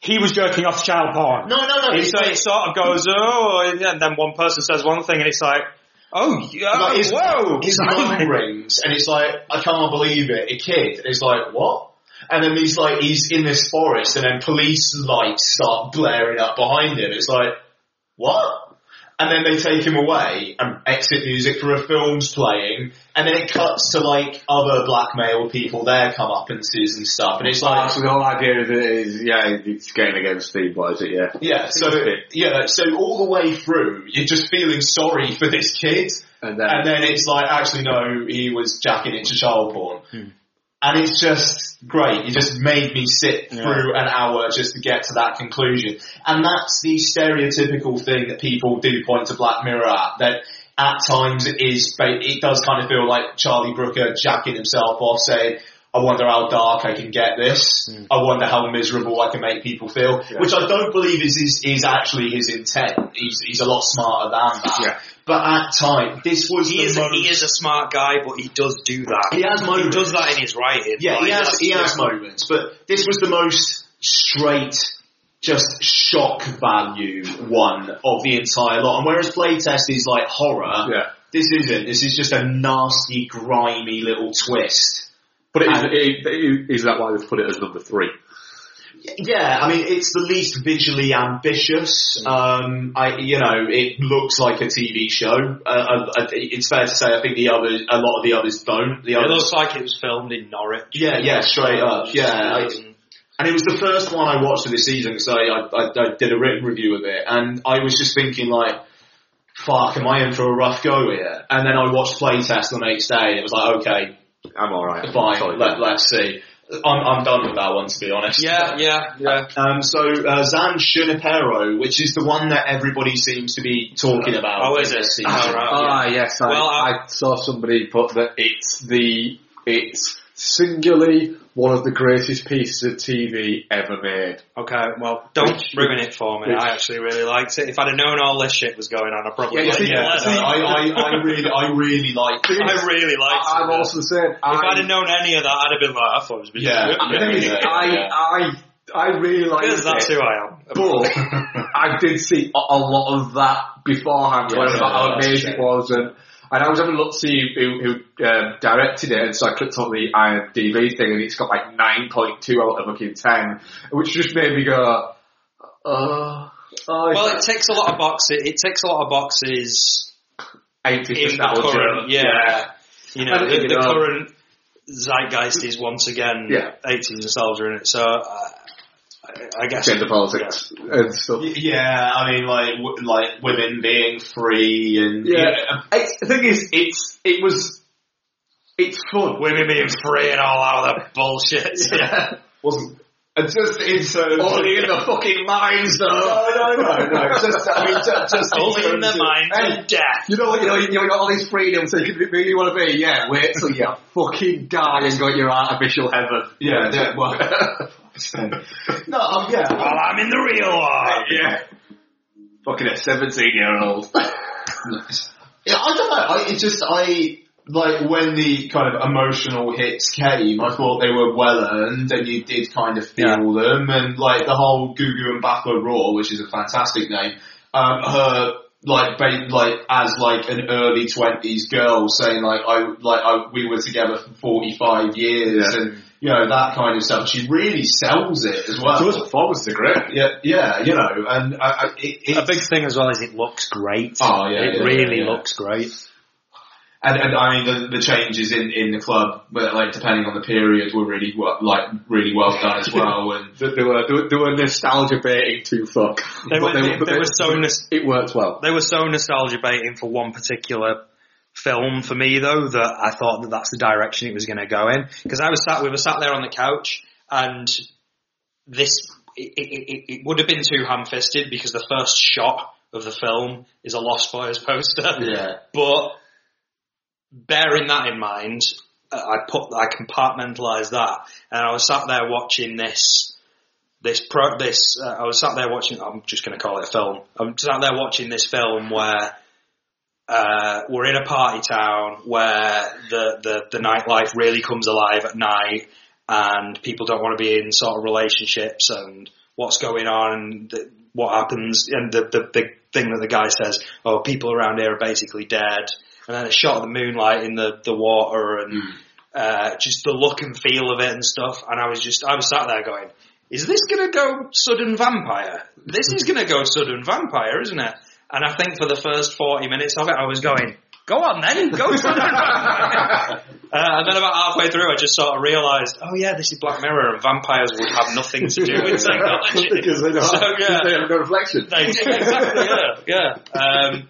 D: He was jerking off to child porn.
B: no, no, no.
D: It, so
B: like,
D: it sort of goes, oh, and then one person says one thing, and it's like, oh, yeah,
B: like his,
D: whoa.
B: his phone rings, and it's like I can't believe it. A kid, and it's like what? And then he's like he's in this forest, and then police lights start blaring up behind him. It's like what? And then they take him away, and exit music for a film's playing, and then it cuts to like other blackmailed people, their comeuppances and stuff, and it's like ah,
C: so the whole idea is, is yeah, it's getting against Steve, what is it, yeah?
B: Yeah, so yeah, so all the way through, you're just feeling sorry for this kid,
C: And then,
B: and then it's like, actually, no, he was jacking into child porn, hmm. And it's just great. It just made me sit
D: Yeah.
B: through an hour just to get to that conclusion, and that's the stereotypical thing that people do point to Black Mirror at. That at times it is, it does kind of feel like Charlie Brooker jacking himself off, saying. I wonder how dark I can get this. Hmm. I wonder how miserable I can make people feel,
C: Yeah.
B: which I don't believe is, is is actually his intent. He's he's a lot smarter than that.
C: Yeah.
B: But at time, this was
D: He
B: the
D: is, a,
B: most.
D: he is a smart guy, but he does do that.
B: He has moments.
D: He does that in his writing.
B: yeah, he has he has
D: yeah.
B: moments, but this was the most straight, just shock value one of the entire lot. And whereas playtest is like horror,
C: yeah.
B: this isn't. This is just a nasty, grimy little twist.
C: But it is,
B: And-
C: it, it, is that why they've put it as number three?
B: Yeah, I mean, it's the least visually ambitious. Um, I, you know, it looks like a TV show. Uh, uh, it's fair to say, I think the other, a lot of the others don't. The
D: It looks like it was filmed in Norwich.
B: yeah, yeah, straight up, yeah. I- and it was the first one I watched of this season because I, I, I, I did a written review of it, and I was just thinking like, fuck, am I in for a rough go here? And then I watched playtest the next day, and it was like, okay,
C: I'm alright.
B: fine, let, let's see. I'm, I'm done with that one, to be honest.
D: Yeah, yeah, yeah.
B: Um, so uh, San Junipero, which is the one that everybody seems to be talking about.
D: Oh, is it?
B: this season.
D: Oh, right.
C: Ah, yes. I,
D: Well, I-
C: I saw somebody put that it's the it's singularly one of the greatest pieces of TV ever made.
D: Okay, well, don't ruin it for me. I actually really liked it. If I'd have known all this shit was going on, I probably
C: Yeah,
D: would
C: see-
D: have
B: Yeah, I, I, I really, I really like. It.
D: I really liked
C: I,
D: it.
C: I'm also the same.
D: if I'd have known any of that, I'd have been like, I thought it was a bit
B: Yeah.
D: shit.
C: I,
B: Yeah,
C: I,
B: yeah.
C: I, I really like
D: Because that's who I am.
C: But I did see a, a lot of that beforehand,
B: Yeah,
C: about how
B: yeah, that's
C: amazing it was, and, and I was having a look to see who, who um, directed it, and so I clicked on the IMDb thing, and it's got like 9.2 out of fucking 10, which just made me go, uh, oh,
D: Well, it takes a lot of boxes. It ticks a lot of boxes
C: 80
D: in the current, yeah. You know, the, the current zeitgeist is once again
C: Yeah.
D: 80s nostalgia in it. So, uh, I, I guess.
C: Gender politics and stuff.
B: yeah, I mean, like, w- like women being free and
C: Yeah. Um, it's, the thing is, it's, it was, it's fun.
D: Women being free and all out of the bullshit.
C: Yeah.
B: wasn't. It's just insert.
C: Only in the fucking minds though.
B: No, no, no, no. Just, I mean, just, just in
D: Only in
B: terms
D: their
B: of-
D: and death.
C: You know, you know, you got all this freedom, so you can be who you want to be. Yeah, wait till you fucking die and got your artificial heaven.
B: Yeah, yeah, well, no, um, yeah.
D: While I'm in the real one.
C: yeah. Fucking a seventeen-year-old.
B: Yeah, I don't know. I, it just I like when the kind of emotional hits came. I thought they were well earned, and you did kind of feel
D: Yeah.
B: them. And like the whole Gugu Mbatha-Raw, which is a fantastic name. Um, her like ba- like as like an early twenties girl saying like I like I, we were together for forty five years,
C: Yeah.
B: and you know that kind of stuff. She really sells it as well.
C: Those performances are great.
B: Yeah, yeah, you know, and I, I, it,
D: A big thing as well is it looks great.
B: Oh, yeah,
D: It
B: yeah,
D: really
B: yeah, yeah.
D: looks great.
B: And, and I mean the, the changes in, in the club, but like depending on the period, were really well, like really well done as well. And
C: They, they were they were, they were nostalgia baiting to fuck.
D: They were- they-
C: but
D: they were so nos-
C: It worked well.
D: They were so nostalgia baiting for one particular film for me though that I thought that that's the direction it was going to go in because I was sat we were sat there on the couch and this it, it, it, would have been too ham-fisted because the first shot of the film is a Lost Boys poster
B: yeah,
D: but bearing that in mind, uh, I put I compartmentalised that, and I was sat there watching this. This pro, this uh, I was sat there watching. I'm just going to call it a film. I'm sat there watching this film where uh, we're in a party town where the, the the nightlife really comes alive at night, and people don't want to be in sort of relationships and what's going on and the, what happens. And the, the the thing that the guy says, oh, people around here are basically dead and then a shot of the moonlight in the, the water and uh, just the look and feel of it and stuff. And I was just, I was sat there going, is this going to go sudden vampire? This is going to go sudden vampire, isn't it? And I think for the first 40 minutes of it, I was going, go on then, go sudden vampire. Uh, and then about halfway through, I just sort of realised, oh yeah, this is Black Mirror and vampires would have nothing to do with psychology.
C: because they don't
D: So,
C: have,
D: yeah.
C: they have no reflection.
D: They- exactly, yeah, yeah. Um,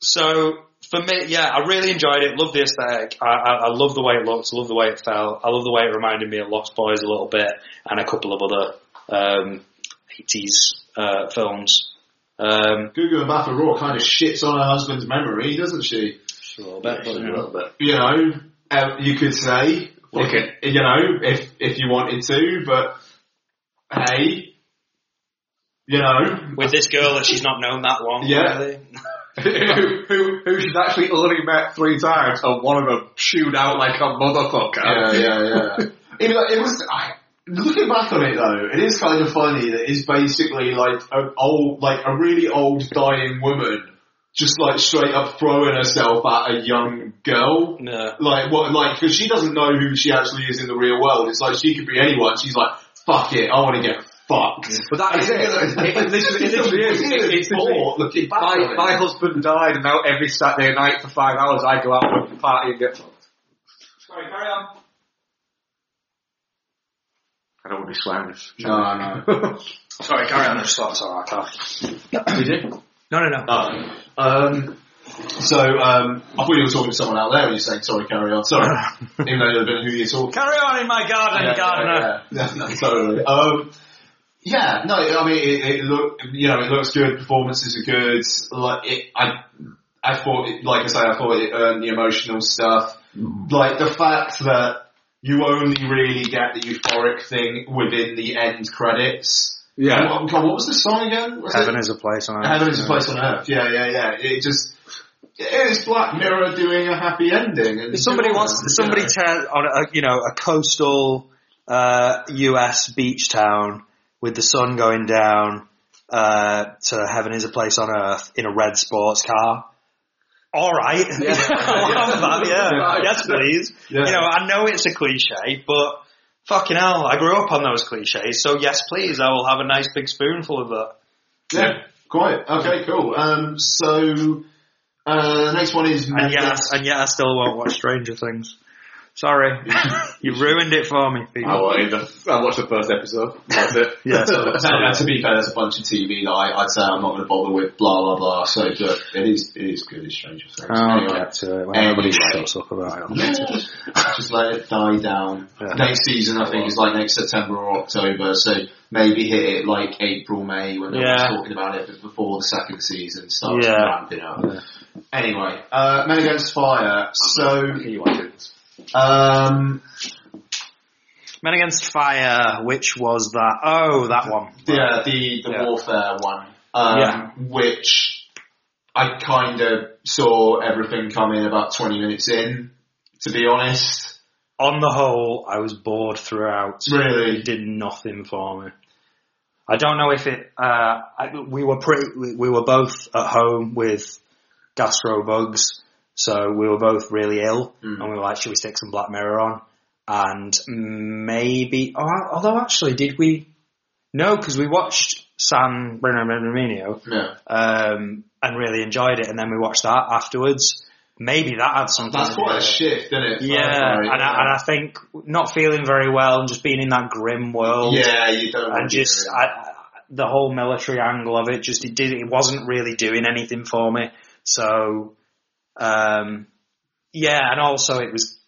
D: so for me, yeah, I really enjoyed it. Loved the aesthetic. I, I, I love the way it looks. Love the way it felt. I love the way it reminded me of Lost Boys a little bit, and a couple of other um, 80s uh, films. Um,
B: Gugu Mbatha-Raw kind of shits on her husband's memory, doesn't she?
D: Sure, a little bit, but, you know.
B: You um, you could say,
C: Okay.
B: you know, if if you wanted to, but hey, you know,
D: with this girl that she's not known that long.
B: Yeah.
D: really.
C: who, who, who she's actually only met three times, and one of them chewed out like a motherfucker.
B: Yeah, yeah, yeah. it, it was. I, looking back on it though, it is kind of funny that it's basically like an old, like a really old dying woman, just like straight up throwing herself at a young girl.
D: Yeah.
B: Like what? Like because she doesn't know who she actually is in the real world. It's like she could be anyone. She's like, fuck it, I want to get fucked.
C: But that is it. It, it literally, it literally is. It's literally,
B: Bought looking back on
C: my,
B: it.
C: my husband died, and now every Saturday night for five hours I go out and party and get fucked.
D: Sorry, carry on.
C: I don't want to be swearing. this.
B: No, no.
D: Sorry, carry on. I just thought it's alright, Carl.
B: Did you?
D: No, no, no.
B: Oh. Um, so, um, I thought you were talking to someone out there when you were saying, sorry, carry on. Sorry. Even though you'd been who you're talking
D: Carry on in my garden, gardener.
B: Yeah, yeah, no, totally. Um, yeah, no, I mean, it, it look, you know, it looks good. Performances are good. Like, it, I, I thought, it, like I say, I thought it earned the emotional stuff. Like the fact that you only really get the euphoric thing within the end credits.
C: Yeah.
B: What, God, what was the song again? Was
D: Heaven
B: it?
D: is a place on earth.
B: Heaven is a place on earth. Yeah, yeah, yeah. It just, it's Black Mirror doing a happy ending. And
D: If somebody wants, somebody
B: you know.
D: turn on a, you know, a coastal, uh, US beach town with the sun going down, uh, to heaven is a place on earth in a red sports car. Alright.
B: Yeah.
D: yeah.
B: Yeah.
D: Yes, please.
B: Yeah.
D: You know, I know it's a cliche, but fucking hell, I grew up on those cliches, so yes, please, I will have a nice big spoonful of that.
B: Yeah, quite. Okay, cool. Um, so, uh, next one is
D: And yet, and yet I still won't watch Stranger Things. Sorry. you ruined it for me, Pete.
C: I won't either. I watched the first episode. That's it.
D: Yeah, so-
B: So, to be fair, there's a bunch of TV that I, I'd say I'm not going to bother with, blah, blah, blah. So, but it is, it is good, it's Stranger Things.
D: I'll
B: Anyway.
D: get to it when
B: Anyway.
D: everybody shuts up about it. I'll get to it.
B: Yeah, just let it die down.
D: Yeah.
B: Next season, I think, is like next September or October, so maybe hit it like April, May, when everyone's
D: Yeah.
B: talking about it before the second season starts
D: Yeah.
B: ramping up. Anyway, uh, Men Against Fire. So,
C: You watch it.
B: Um,
D: Men Against Fire, which was that? Oh, that one.
B: Yeah, the the
D: Yeah.
B: warfare one, um,
D: Yeah.
B: which I kind of saw everything come in about twenty minutes in. To be honest,
D: On the whole, I was bored throughout.
B: really,
D: It did nothing for me. I don't know if it. Uh, I, we were pretty. We, we were both at home with gastro bugs, so we were both really ill,
B: Mm.
D: and we were like, "Should we stick some Black Mirror on?" And maybe, oh, although actually, did we? No, because we watched San Junipero
B: yeah.
D: um, and really enjoyed it, and then we watched that afterwards. Maybe that had something.
B: That's
D: to do
B: quite a shift, isn't it?
D: Yeah, and I, and I think not feeling very well and just being in that grim world
B: yeah, you don't.
D: and just I- the whole military angle of it just it did it wasn't really doing anything for me. So um, yeah, and also it was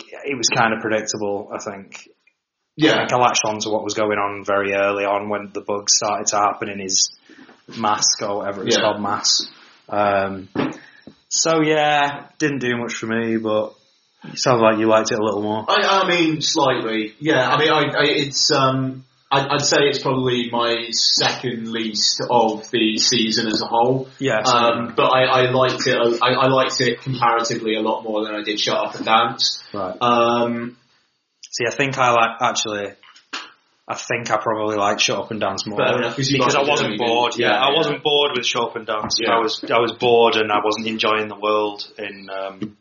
D: it was kind of predictable. I think. I
B: yeah,
D: think I latched on to what was going on very early on when the bugs started to happen in his mask or whatever it's
B: Yeah.
D: called, mask. Um, so yeah, didn't do much for me, but it sounds like you liked it a little more.
B: I, I mean, slightly. Yeah, I mean, I, I it's um, I, I'd say it's probably my second least of the season as a whole.
D: Yeah,
B: Um, but I, I liked it. I, I liked it comparatively a lot more than I did Shut Up and Dance.
D: right.
B: Um,
D: See, I think I like actually. I think I probably like Shut Up and Dance more
B: Fair enough, 'cause you
D: because I wasn't bored. Yeah,
B: Yeah,
D: I wasn't bored with Shut Up and Dance.
B: Yeah.
D: I was I was bored and I wasn't enjoying the world in um,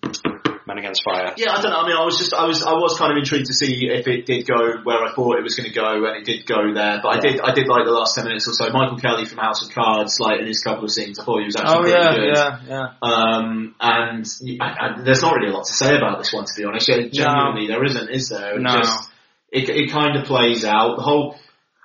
D: Men Against Fire.
B: yeah, I don't know. I mean, I was just, I was, I was kind of intrigued to see if it did go where I thought it was going to go, and it did go there. But I did, I did like the last ten minutes or so. Michael Kelly from House of Cards, like in his couple of scenes, I thought he was actually
D: Oh
B: pretty
D: yeah,
B: good.
D: yeah, yeah.
B: Um, and I, I, there's not really a lot to say about this one, to be honest. Yeah, genuinely, there isn't, is there?
D: No.
B: Just, it, it kind of plays out. The whole,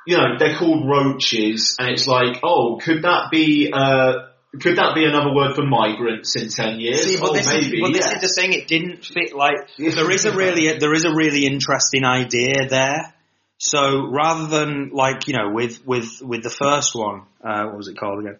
B: you know, they're called roaches, and it's like, oh, could that be, uh, could that be another word for migrants in ten years?
D: See, but
B: oh,
D: this,
B: maybe.
D: is, but this is the thing. It didn't fit. Like there is a really there is a really interesting idea there. So rather than like you know with with with the first one, uh, what was it called again?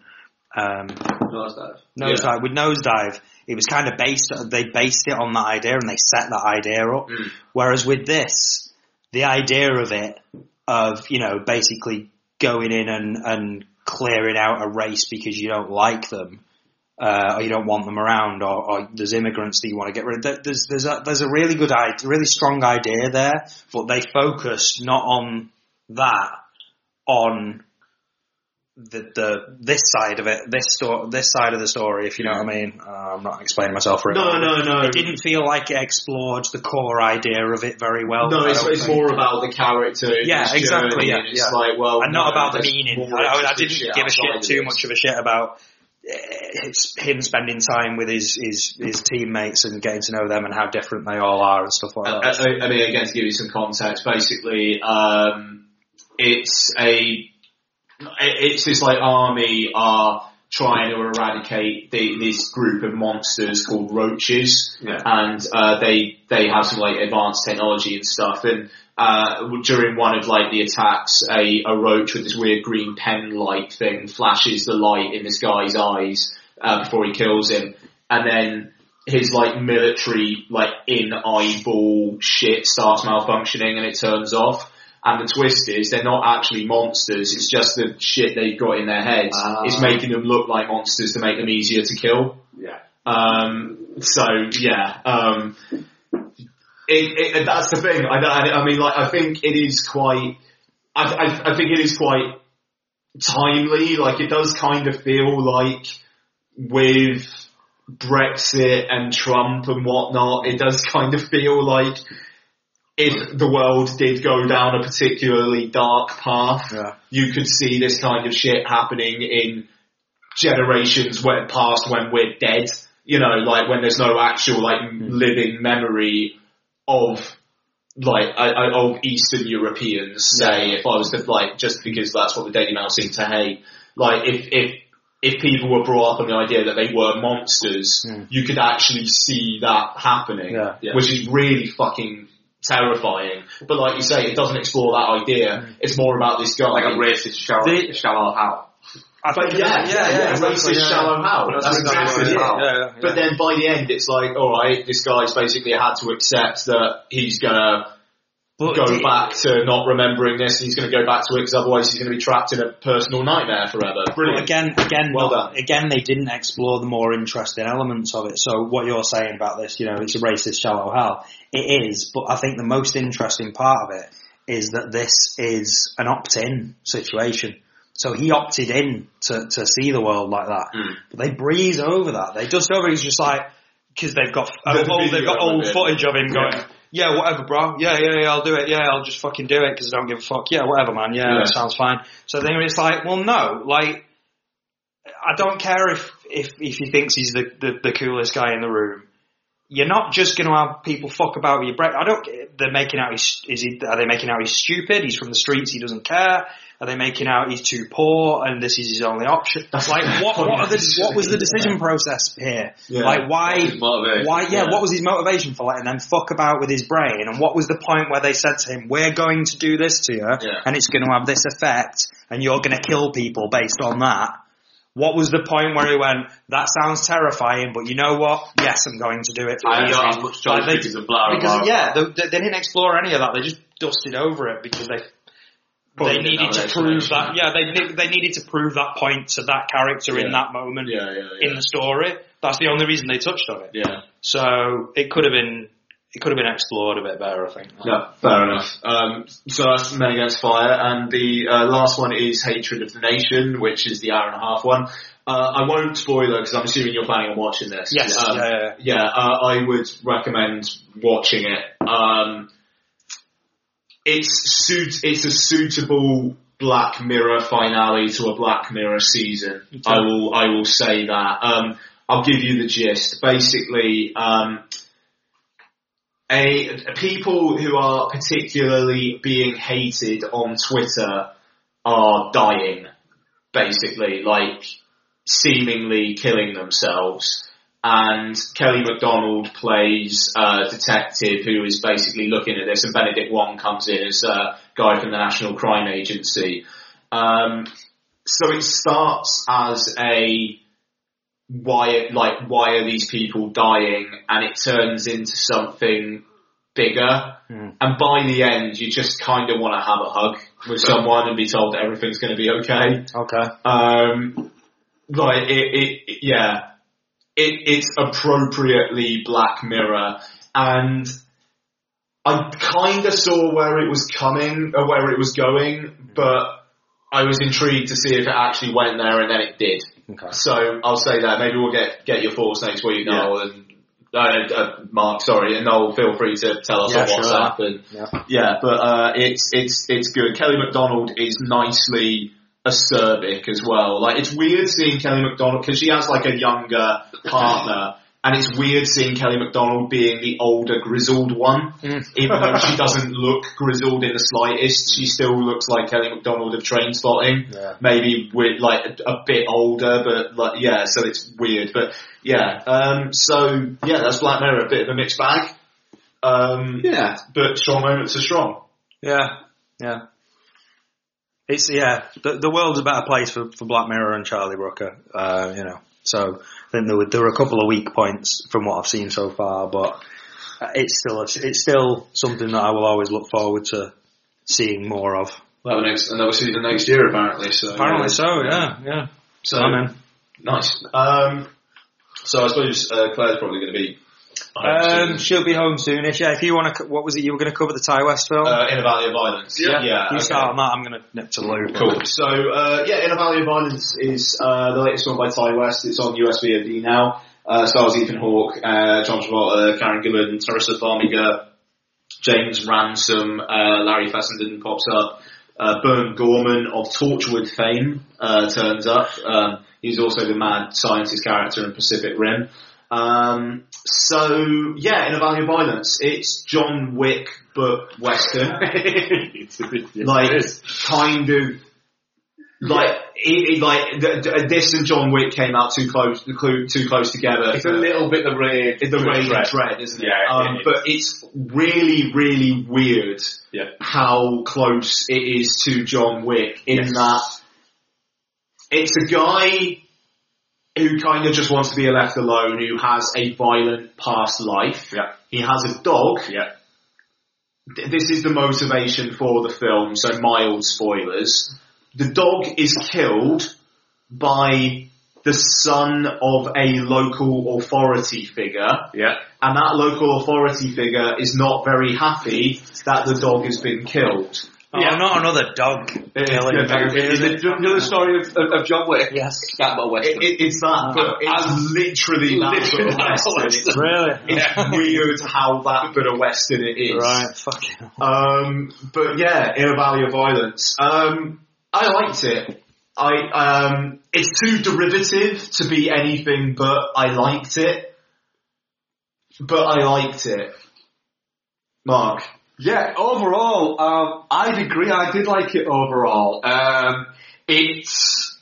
D: Um, Nosedive.
B: Yeah.
D: With Nosedive, it was kind of based. They based it on that idea and they set that idea up.
B: Mm.
D: Whereas with this, the idea of it, of you know, basically going in and and clearing out a race because you don't like them, uh, or you don't want them around, or, or there's immigrants that you want to get rid of. There's there's a there's a really good idea, really strong idea there, but they focused not on that, on the, the this side of it, this sto- this side of the story, if you know what I mean. Uh, I'm not explaining myself really.
B: No, no, no.
D: It didn't feel like it explored the core idea of it very well.
B: No, it's, it's more about the character.
D: Yeah, exactly, yeah,
B: and it's
D: yeah.
B: like, well,
D: and not
B: no,
D: about the meaning. I, I, I didn't give a shit too much of a shit about eh, it's him spending time with his, his his teammates and getting to know them and how different they all are and stuff like
B: I,
D: that.
B: I, I mean, again, to give you some context, basically, um, it's a, it's this like army are trying to eradicate the, this group of monsters called roaches,
C: Yeah.
B: and uh, they they have some like advanced technology and stuff. And uh, during one of like the attacks, a, a roach with this weird green pen light thing flashes the light in this guy's eyes uh, before he kills him, and then his like military like in eyeball shit starts malfunctioning and it turns off. And the twist is they're not actually monsters. It's just the shit they've got in their heads.
C: Ah.
B: It's making them look like monsters to make them easier to kill.
C: Yeah.
B: Um, so yeah, um, it, it, that's the thing. I, I, I mean, like, I think it is quite. I, I, I think it is quite timely. Like, it does kind of feel like with Brexit and Trump and whatnot, it does kind of feel like if the world did go down a particularly dark path,
D: Yeah.
B: you could see this kind of shit happening in generations went past when we're dead. You know, like when there's no actual like hmm. living memory of like I, I, of Eastern Europeans. Say, if I was to like just because that's what the Daily Mail seemed to hate. Like if if if people were brought up on the idea that they were monsters, hmm. you could actually see that happening,
D: Yeah.
C: Yeah.
B: which is really fucking terrifying. But like you say, it doesn't explore that idea. Mm. It's more about this guy.
C: Like a racist shallow,
D: The-
C: shallow how.
D: I
B: But
D: think-
B: yeah, yeah, yeah,
D: exactly,
B: racist
D: yeah.
B: shallow how.
C: That's
B: That's
C: exactly
B: exactly it.
C: it is.
D: Yeah, yeah,
B: But then by the end, it's like, all right, this guy's basically had to accept that he's gonna
D: But
B: go
D: the-
B: back to not remembering this, and he's gonna go back to it because otherwise he's gonna be trapped in a personal nightmare forever. Brilliant.
D: again, again,
B: Well
D: not-
B: done.
D: again, they didn't explore the more interesting elements of it. So what you're saying about this, you know, it's a racist shallow hell. It is, but I think the most interesting part of it is that this is an opt-in situation. So he opted in to, to see the world like that.
B: Mm.
D: But they breeze over that. They dust over. He's just like because they've got
B: The
D: old, they've got old footage of him going.
B: Yeah.
D: Yeah, whatever, bro. Yeah, yeah, yeah, I'll do it. Yeah, I'll just fucking do it because I don't give a fuck. Yeah, whatever, man. Yeah,
B: Yeah.
D: that sounds fine. So then it's like, well, no, like, I don't care if, if, if he thinks he's the, the, the coolest guy in the room. You're not just going to have people fuck about with your break. I don't. They're making out he's is he? Are they making out he's stupid? He's from the streets. He doesn't care. Are they making out he's too poor and this is his only option?
B: That's
D: like what? What, are the, what was the decision process here?
B: Yeah.
D: Like why? Why? Yeah,
B: Yeah.
D: What was his motivation for letting them fuck about with his brain? And what was the point where they said to him, "We're going to do this to you,
B: Yeah.
D: and it's going to have this effect, and you're going to kill people based on that"? What was the point where he went, "That sounds terrifying, but you know what? Yes, I'm going to do it." For
C: I
D: these
C: have much
D: Like,
C: choice
D: they-
C: because of blah, blah,
D: because
C: blah.
D: yeah, they, they didn't explore any of that. They just dusted over it because they they needed to prove that. Yeah, they they needed to prove that point to that character in that moment
B: Yeah, yeah, yeah.
D: in the story. That's the only reason they touched on it.
B: yeah.
D: So it could have been it could have been explored a bit better, I think.
B: Yeah, fair enough. Um, so that's Men Against Fire, and the uh, last one is Hated in the Nation, which is the hour and a half one. Uh, I won't spoil it because I'm assuming you're planning on watching this.
D: Yes,
B: Um,
D: yeah, yeah,
B: yeah, uh, I would recommend watching it. Um, it's suit. It's a suitable Black Mirror finale to a Black Mirror season. I will. I will say that. Um, I'll give you the gist. Basically, um, a people who are particularly being hated on Twitter are dying. Basically, like seemingly killing themselves. And Kelly MacDonald plays a detective who is basically looking at this, and Benedict Wong comes in as a guy from the National Crime Agency. Um, so it starts as a why, like, why are these people dying? And it turns into something bigger.
D: Hmm.
B: And by the end, you just kind of want to have a hug with someone and be told that everything's going to be okay.
D: Okay.
B: Um, like it, it, it- yeah, it, it's appropriately Black Mirror, and I kind of saw where it was coming, or where it was going, but I was intrigued to see if it actually went there, and then it did.
D: Okay.
B: So I'll say that. Maybe we'll get get your thoughts next week, Noel and uh, uh, Mark. Sorry, and Noel, feel free to tell us
D: Yeah,
B: on
D: sure.
B: WhatsApp. And
D: Yeah.
B: yeah, but uh, it's it's it's good. Kelly McDonald is nicely acerbic as well. Like it's weird seeing Kelly McDonald because she has like a younger partner. And it's weird seeing Kelly McDonald being the older, grizzled one. Even though she doesn't look grizzled in the slightest, she still looks like Kelly McDonald of Trainspotting
D: Yeah.
B: maybe with like a, a bit older, but like yeah, so it's weird. But yeah, um, so yeah, that's Black Mirror, a bit of a mixed bag. Um,
C: Yeah.
B: but strong moments are strong.
D: Yeah, yeah. It's yeah. The, the world's a better place for, for Black Mirror and Charlie Brooker. Uh, you know, so I think there were there were a couple of weak points from what I've seen so far, but it's still a, it's still something that I will always look forward to seeing more of.
B: Well, the next another the next year apparently. So
D: Apparently so. Yeah, yeah.
B: So
D: I'm in.
B: nice. Um, so I suppose uh, Claire's probably going to be.
D: Um, she'll be home soonish. Yeah, if you want to, what was it you were going to cover the Ti West film?
B: uh, in a Valley of Violence.
C: Yeah.
B: yeah.
D: you
B: okay.
D: start on that. I'm going to nip to loo.
B: Cool. So uh, yeah, In a Valley of Violence is uh, the latest one by Ti West. It's on US VOD now. Uh, stars Ethan Hawke, uh, John Travolta, Karen Gillan, Taissa Farmiga, James Ransom, uh, Larry Fessenden pops up. Uh, Burn Gorman of Torchwood fame uh, turns up. Um, he's also the mad scientist character in Pacific Rim. Um, so yeah, In a Valley of Violence, it's John Wick but Western. like kind of like it, it, like th- th- this and John Wick came out too close too too close together.
C: It's a little bit the rage.
B: the rage
C: dread.
B: dread, isn't it?
C: Yeah,
B: Um,
C: it
B: but it's really really weird
C: Yeah.
B: how close it is to John Wick in
C: Yes.
B: that it's a guy who kind of just wants to be left alone, who has a violent past life.
C: Yeah.
B: He has a dog.
C: Yeah.
B: Th- this is the motivation for the film, so mild spoilers. The dog is killed by the son of a local authority figure,
C: Yeah.
B: and that local authority figure is not very happy that the dog has been killed.
D: Oh, not another dog killing.
C: Yeah,
D: is
C: the,
D: it?
C: the, the story of, of, of John Wick.
D: Yes.
C: That about
B: It,
C: Western.
B: it, it's that, but it's literally that
C: Literally
B: bit
C: that
B: western.
C: Western.
B: It's,
D: Really?
B: it's weird how that bit of western it is.
D: Right. Fucking.
B: Um, but yeah, in a Valley of Violence. Um, I liked it. I um, it's too derivative to be anything but I liked it. But I liked it. Mark.
C: Yeah, overall, um, I'd agree. I did like it overall. Um, it's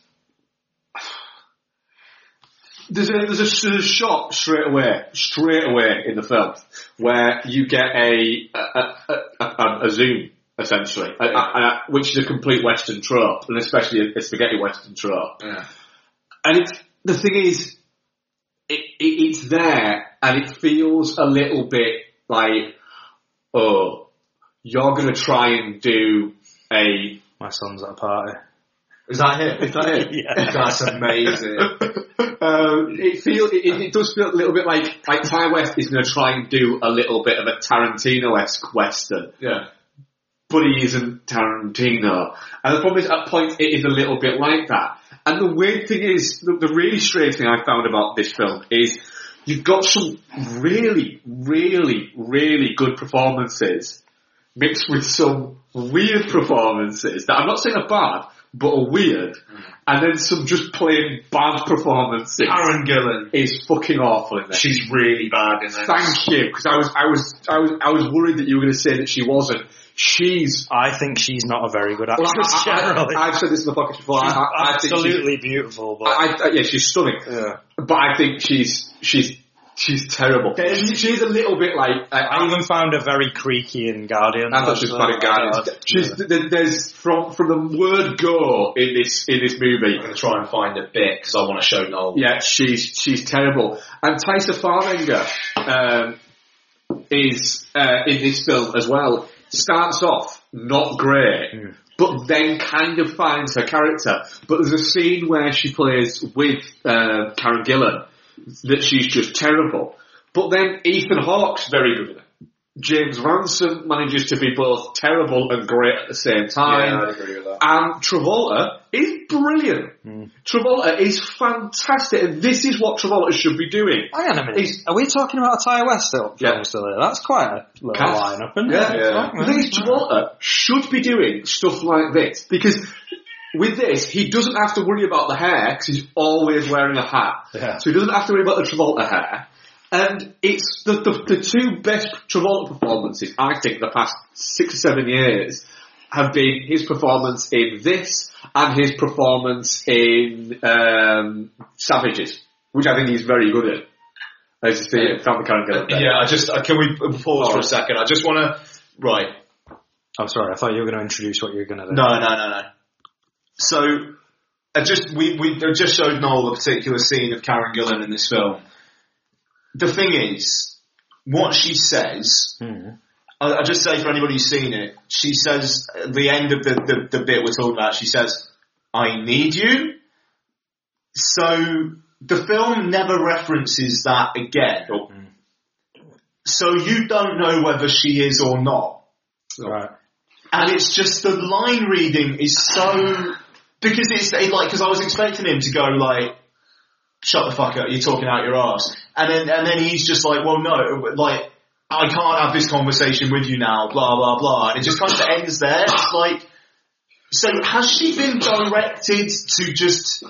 C: there's a there's a, there's a shot straight away, straight away in the film where you get a a, a, a, a zoom essentially, which is a complete Western trope, and especially a, a spaghetti Western trope.
B: Yeah.
C: And it's, the thing is, it, it, it's there, and it feels a little bit like, oh, you're going to try and do a.
D: My son's at a party.
B: Is that it?
C: Is that it?
D: Yeah.
B: That's amazing.
C: um, it feels it, it it does feel a little bit like like Ti West is going to try and do a little bit of a Tarantino-esque western,
B: Yeah.
C: but he isn't Tarantino. And the problem is, at points, it is a little bit like that. And the weird thing is, the, the really strange thing I found about this film is you've got some really, really, really good performances mixed with some weird performances that I'm not saying are bad, but are weird. Mm. And then some just plain bad performances.
B: Karen Gillan.
C: is fucking awful in this.
B: She's really bad in this.
C: Thank you, because I was, I was, I was, I was worried that you were going to say that she wasn't. She's.
D: I think she's not a very good actress
C: Well, I,
D: generally.
C: I, have said this in the podcast before. I, I, I think she's,
D: absolutely beautiful, but
C: I, I, yeah, she's stunning.
D: yeah.
C: But I think she's, she's, she's terrible. She, she's a little bit like. I,
D: I even found her very creaky in Guardian.
C: I thought she was bad in Guardians. She's, th- there's from from the word go in this in this movie.
B: I'm going to try and find a bit because I want to show Noel.
C: Yeah, she's she's terrible. And Taissa Farmiga um, is uh, in this film as well. Starts off not great, but then kind of finds her character. But there's a scene where she plays with uh, Karen Gillan that she's just terrible. But then Ethan Hawke's very good in it. James Ransom manages to be both terrible and great at the same time.
A: Yeah, I agree with that.
C: And Travolta is brilliant.
D: Hmm.
C: Travolta is fantastic, and this is what Travolta should be doing.
D: Hang on a minute.
C: He's-
D: Are we talking about a Ti West still?
C: Yeah.
D: film still there? That's quite a little
C: Cast.
D: lineup, isn't
C: Yeah,
D: it?
A: yeah.
C: The thing is, Travolta should be doing stuff like this because with this, he doesn't have to worry about the hair because he's always wearing a hat.
A: Yeah.
C: So he doesn't have to worry about the Travolta hair. And it's the, the, the two best Travolta performances, I think, the past six or seven years have been his performance in this and his performance in um, Savages, which I think he's very good at. As you see, found the character.
B: Yeah, I just uh, can we pause for
C: Alright.
B: a second? I just want to. Right.
D: I'm sorry, I thought you were going to introduce what you're going to do.
B: No, no, no, no. So, I just we we I just showed Noel a particular scene of Karen Gillan in this film. The thing is, what she says.
D: Hmm.
B: I- I'll just say for anybody who's seen it, she says at the end of the, the, the bit we're talking about, she says, I need you. So the film never references that again. So you don't know whether she is or not.
D: Right.
B: And it's just the line reading is so because it's it, like because I was expecting him to go like shut the fuck up you're talking out your ass and then and then he's just like well no like I can't have this conversation with you now blah blah blah. And it just kind of ends there. It's like so has she been directed to just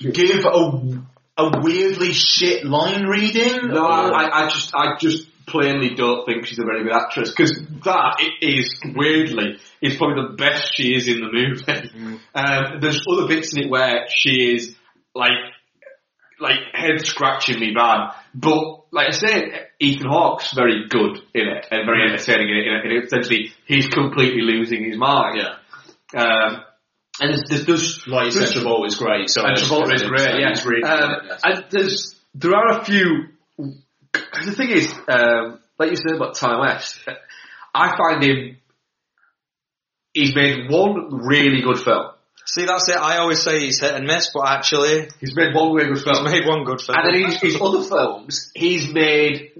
B: give a a weirdly shit line reading?
C: No, I, I just, I just plainly don't think she's a very good actress because that i- weirdly is probably the best she is in the movie. Um, there's other bits in it where she is like, like head scratchingly bad, but like I say, Ethan Hawke's very good in it and very entertaining in it. And essentially, he's completely losing his mind.
B: yeah
C: Um, and there's, there's, there's
B: like you said Travolta is great so
C: and Travolta is great, yeah.
B: Really
C: Um. And there's there are a few. The thing is, um, like you said about Ti West, I find him. He's made one really good film.
D: See, that's it. I always say he's hit and miss, but actually,
C: He's made one really good
D: he's
C: film.
D: made one good film.
C: And then his, his other films, he's made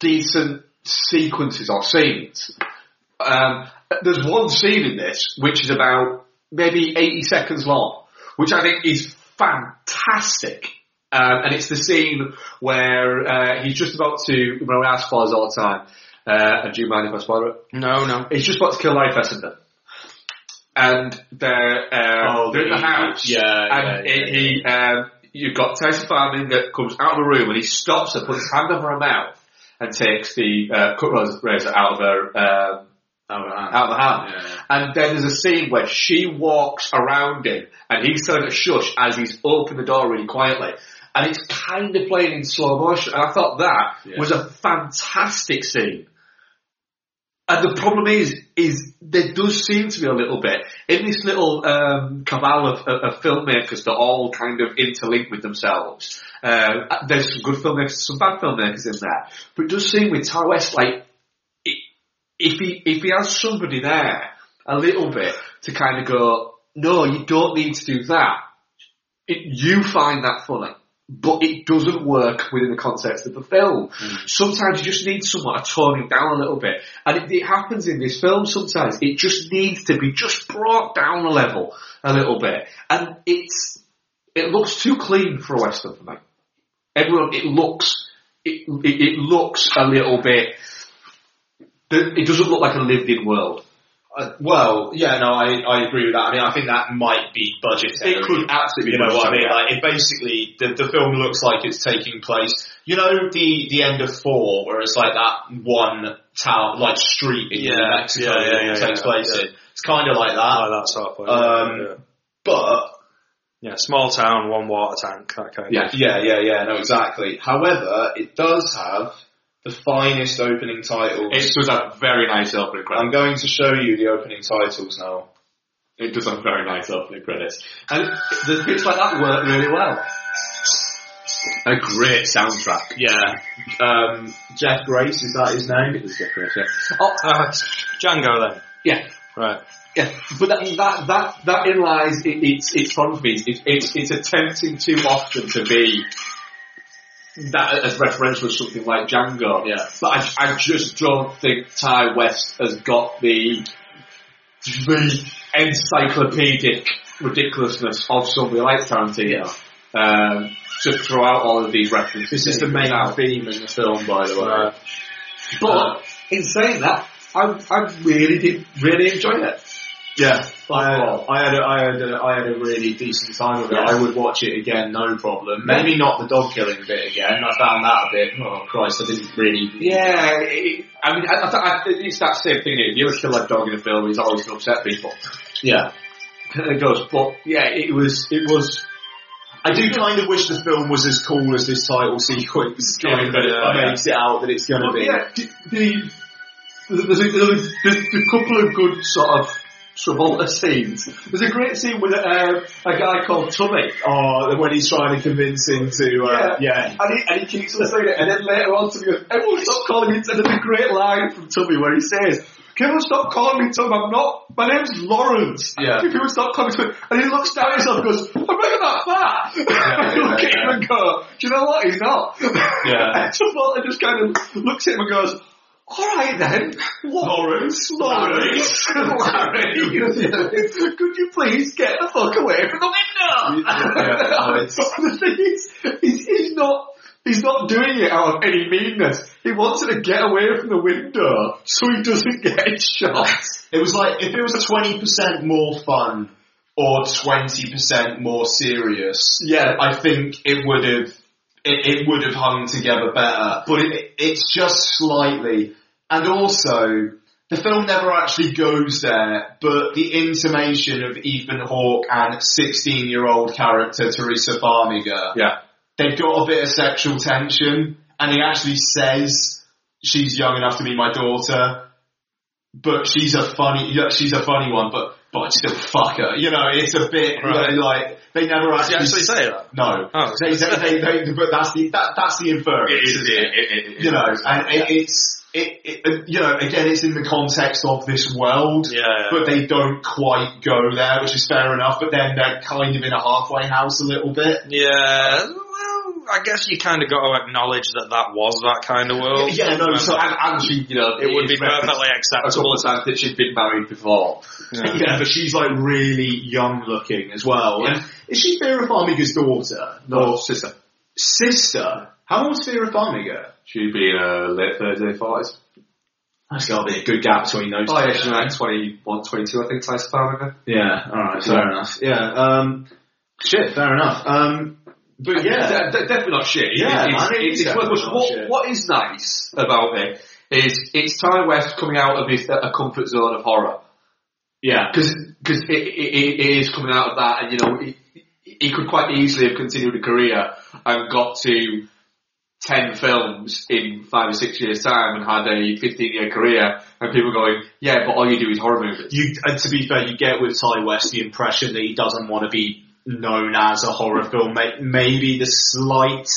C: decent sequences or scenes. Um, there's one scene in this which is about maybe 80 seconds long, which I think is fantastic. Um, and it's the scene where uh, he's just about to, when I ask spoilers all the time, uh, and do you mind if I spoil it?
D: no, no.
C: He's just about to kill Larry Fessenden. And they're, uh,
B: Oh,
C: they're in the
B: the-
C: house.
B: yeah,
C: And
B: yeah,
C: he, he um, you've got Taissa Farmiga that comes out of the room and he stops her, puts his hand over her mouth, and takes the uh, cut razor out of her um,
B: out of the hand.
C: out of the hand.
B: Yeah, yeah.
C: And then there's a scene where she walks around him and he's telling her shush as he's opened the door really quietly. And it's kind of playing in slow motion. And I thought that
B: Yeah.
C: was a fantastic scene. And the problem is, is there does seem to be a little bit in this little um, cabal of, of, of filmmakers that all kind of interlink with themselves. Um, there's some good filmmakers, some bad filmmakers in there, but it does seem with Ti West like if he if he has somebody there a little bit to kind of go, no, you don't need to do that. It, you find that funny, but it doesn't work within the context of the film. Hmm. Sometimes you just need someone to tone it down a little bit, and it, it happens in this film. Sometimes it just needs to be just brought down a level a little bit, and it's it looks too clean for a western for me. Everyone, it looks it, it, it looks a little bit. It doesn't look like a lived-in world.
B: Uh, well, yeah, no, I, I agree with that. I mean, I think that might be budgetary.
C: It could absolutely
B: You know
C: be
B: what I mean? Like, it basically, the, the film looks like it's taking place, you know, the, the end of four, where it's like that one town, like street in
D: Yeah,
B: New Mexico
D: yeah, yeah,
B: that
D: yeah,
B: takes
D: yeah,
B: place
D: yeah.
B: in. It's kind of like that.
D: Oh, that's halfway.
B: Um,
D: yeah.
B: But,
D: yeah, small town, one water tank, that kind
C: Yeah.
D: of.
B: yeah, yeah, yeah, no, exactly. However, it does have the finest opening titles.
C: It does have very nice opening credits.
B: I'm going to show you the opening titles now.
C: It does have very nice opening credits. And the bits like that work really well. A great soundtrack.
B: Yeah. Um, Jeff Grace, is that his name?
C: It was great, yeah.
D: Oh, uh, Django then.
C: Yeah.
D: Right.
C: Yeah, but that that that that in lies it, it's it's fun for me. It's it's it's attempting too often to be that as referential as something like Django.
B: Yeah.
C: But I, I just don't think Ti West has got the the encyclopedic ridiculousness of somebody like Tarantino. Um, to throw out all of these references.
B: This is the main theme in the film, by the way.
C: But in saying that, I, I really did really enjoy it.
B: Yeah, I,
C: Overall.
B: I had a, I had a, I had a really decent time with it.
C: Yeah.
B: I would watch it again, no problem. Maybe not the dog killing bit again. I found that a bit. Oh Christ, I didn't really.
C: Yeah, it, I mean, I, I, I, it's that same thing. If you ever kill a dog in a film, it's always going to upset people.
B: Yeah,
C: It goes, but yeah, it was, it was.
B: I do kind of wish the film was as cool as this title sequence kind of uh,
D: yeah,
B: makes it out that it's going to
C: But
B: be.
C: yeah, the, the, there's, a, there's, a, there's a couple of good sort of Travolta scenes. There's a great scene with uh, a guy called Tummy.
B: Oh, when he's trying to convince him to, uh, yeah.
C: And he, and he keeps saying it, and then later on, Tummy goes, everyone stop calling me, and there's a great line from Tummy where he says, can everyone stop calling me Tummy, I'm not, my name's Lawrence.
B: Yeah.
C: Can people stop calling me Tummy? And he looks down at himself and goes, I'm not that fat.
B: yeah,
C: Look at
B: yeah.
C: him and go, do you know what, he's not.
B: Yeah.
C: and Travolta just kind of looks at him and goes, Alright then, Lawrence, Lawrence, Larry, could you please get the fuck away from the window?
B: Yeah,
C: the thing is, he's, he's not, he's not doing it out of any meanness. He wants to get away from the window so he doesn't get shot.
B: It was like if it was twenty percent more fun or twenty percent more serious.
C: Yeah.
B: I think it would have it, it would have hung together better. But it, it's just slightly, and also the film never actually goes there. But the intimation of Ethan Hawke and sixteen-year-old character Taissa Farmiga,
C: Yeah.
B: they've got a bit of sexual tension, and he actually says she's young enough to be my daughter, but she's a funny, she's a funny one, but but I'd still fuck her. You know, it's a bit
D: Right.
B: like they never actually,
D: actually say that?
B: no.
D: Oh.
B: They, they, they, they, but that's the that, that's the inference. isn't it? You know, and it, it's it, it, you know, again, it's in the context of this world,
D: Yeah, yeah.
B: but they don't quite go there, which is fair enough. But then they're kind of in a halfway house a little bit.
D: Yeah, well, I guess you kind of got to acknowledge that that was that kind of world.
B: Yeah, no,
D: Um,
B: so
C: And, and she, you know,
D: it would be perfectly
C: a couple
D: acceptable.
C: of times that she'd been married before.
B: Yeah. but she's like really young looking as well.
C: Yeah.
B: And is she Vera Farmiga's daughter?
C: No,
B: Or
C: sister.
B: sister? How old's Vera Farmiga?
C: She'd be in her late 30s, late 40s.
B: That's got to be a good gap between those
C: Oh yeah, she's like 21, 22, I think, Taissa Farmiga.
B: Yeah, alright, fair enough. Yeah, um, shit, fair enough. Um, but yeah,
C: De- de- definitely not shit.
B: Yeah,
C: it's,
B: man, it
C: it's, it's,
B: definitely
C: what,
B: not
C: what,
B: shit.
C: what is nice about it is it's Ti West coming out of his a comfort zone of horror
B: yeah,
C: because because it, it, it is coming out of that, and you know he, he could quite easily have continued a career and got to ten films in five or six years' time and had a fifteen year career, and people going, yeah, but all you do is horror movies.
B: you, and to be fair, you get with Ti West the impression that he doesn't want to be known as a horror film. May- Maybe the slight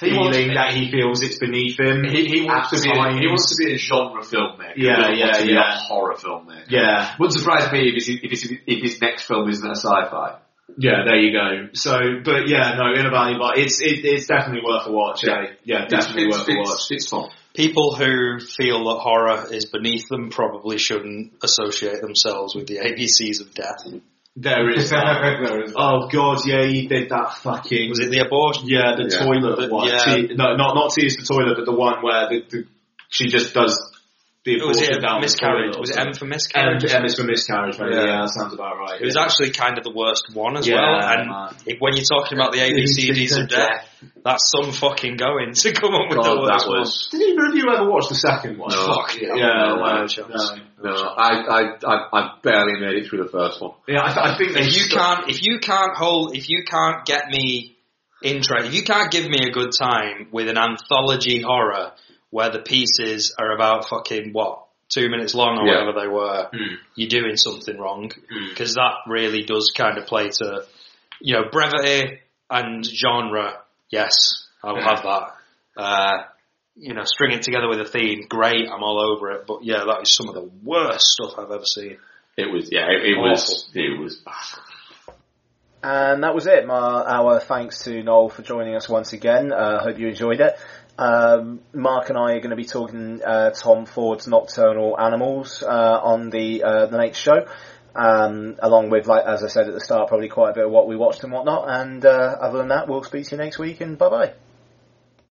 B: feeling that he feels it's beneath him.
C: He, he wants to be a, he wants to be a genre filmmaker.
B: Yeah, yeah, yeah.
C: a horror filmmaker.
B: Yeah,
C: Wouldn't surprise me if his, if his, if his next film isn't a uh, sci-fi.
B: Yeah, there you go. So, but yeah, no, Invaluable. It's it, it's definitely worth a watch. Yeah, eh? yeah, definitely
C: it's,
B: worth a watch.
C: it's, it's fun.
D: People who feel that horror is beneath them probably shouldn't associate themselves with the ABCs of death.
B: There is. that.
C: There is-
B: oh god, yeah, he did that fucking.
D: Was it the abortion?
B: Yeah, the
C: Yeah.
B: toilet
D: The-
B: one.
D: yeah.
B: Te- no, not not tears the toilet, but the one where the, the she just does the
D: oh,
B: Was
D: it
B: down
D: miscarriage? Was it M for miscarriage?
B: M is for miscarriage, maybe.
D: Yeah.
B: Yeah. that sounds about right.
D: It was
B: yeah.
D: actually kind of the worst one as
B: Yeah,
D: well. And if, when you're talking about the ABCDs of death, that's some fucking going to come up with the
C: God,
D: worst
C: that
D: one.
C: was.
B: Did either of you ever watch the second one?
C: No.
D: Fuck yeah. No,
B: no,
D: no
B: no.
C: I, I, I, barely made it through the first one.
B: Yeah, I, I think
D: If you
B: st-
D: can't, if you can't hold, if you can't get me interested, if you can't give me a good time with an anthology horror where the pieces are about fucking what two minutes long or
C: Yeah.
D: whatever they were,
B: Hmm.
D: you're doing something wrong because that really does kind of play to, you know, brevity and genre. Yes, I'll
B: Yeah.
D: have that. Uh, you know, string it together with a theme, great. I'm all over it. But yeah, that is some of the worst stuff I've ever seen.
C: It was, yeah, it, it was, it was bad.
B: And that was it. My, our thanks to Noel for joining us once again. Uh, hope you enjoyed it. Um, Mark and I are going to be talking uh, Tom Ford's Nocturnal Animals uh, on the uh, the next show, um, along with, like as I said at the start, probably quite a bit of what we watched and whatnot. And uh, other than that, we'll speak to you next week. And bye bye.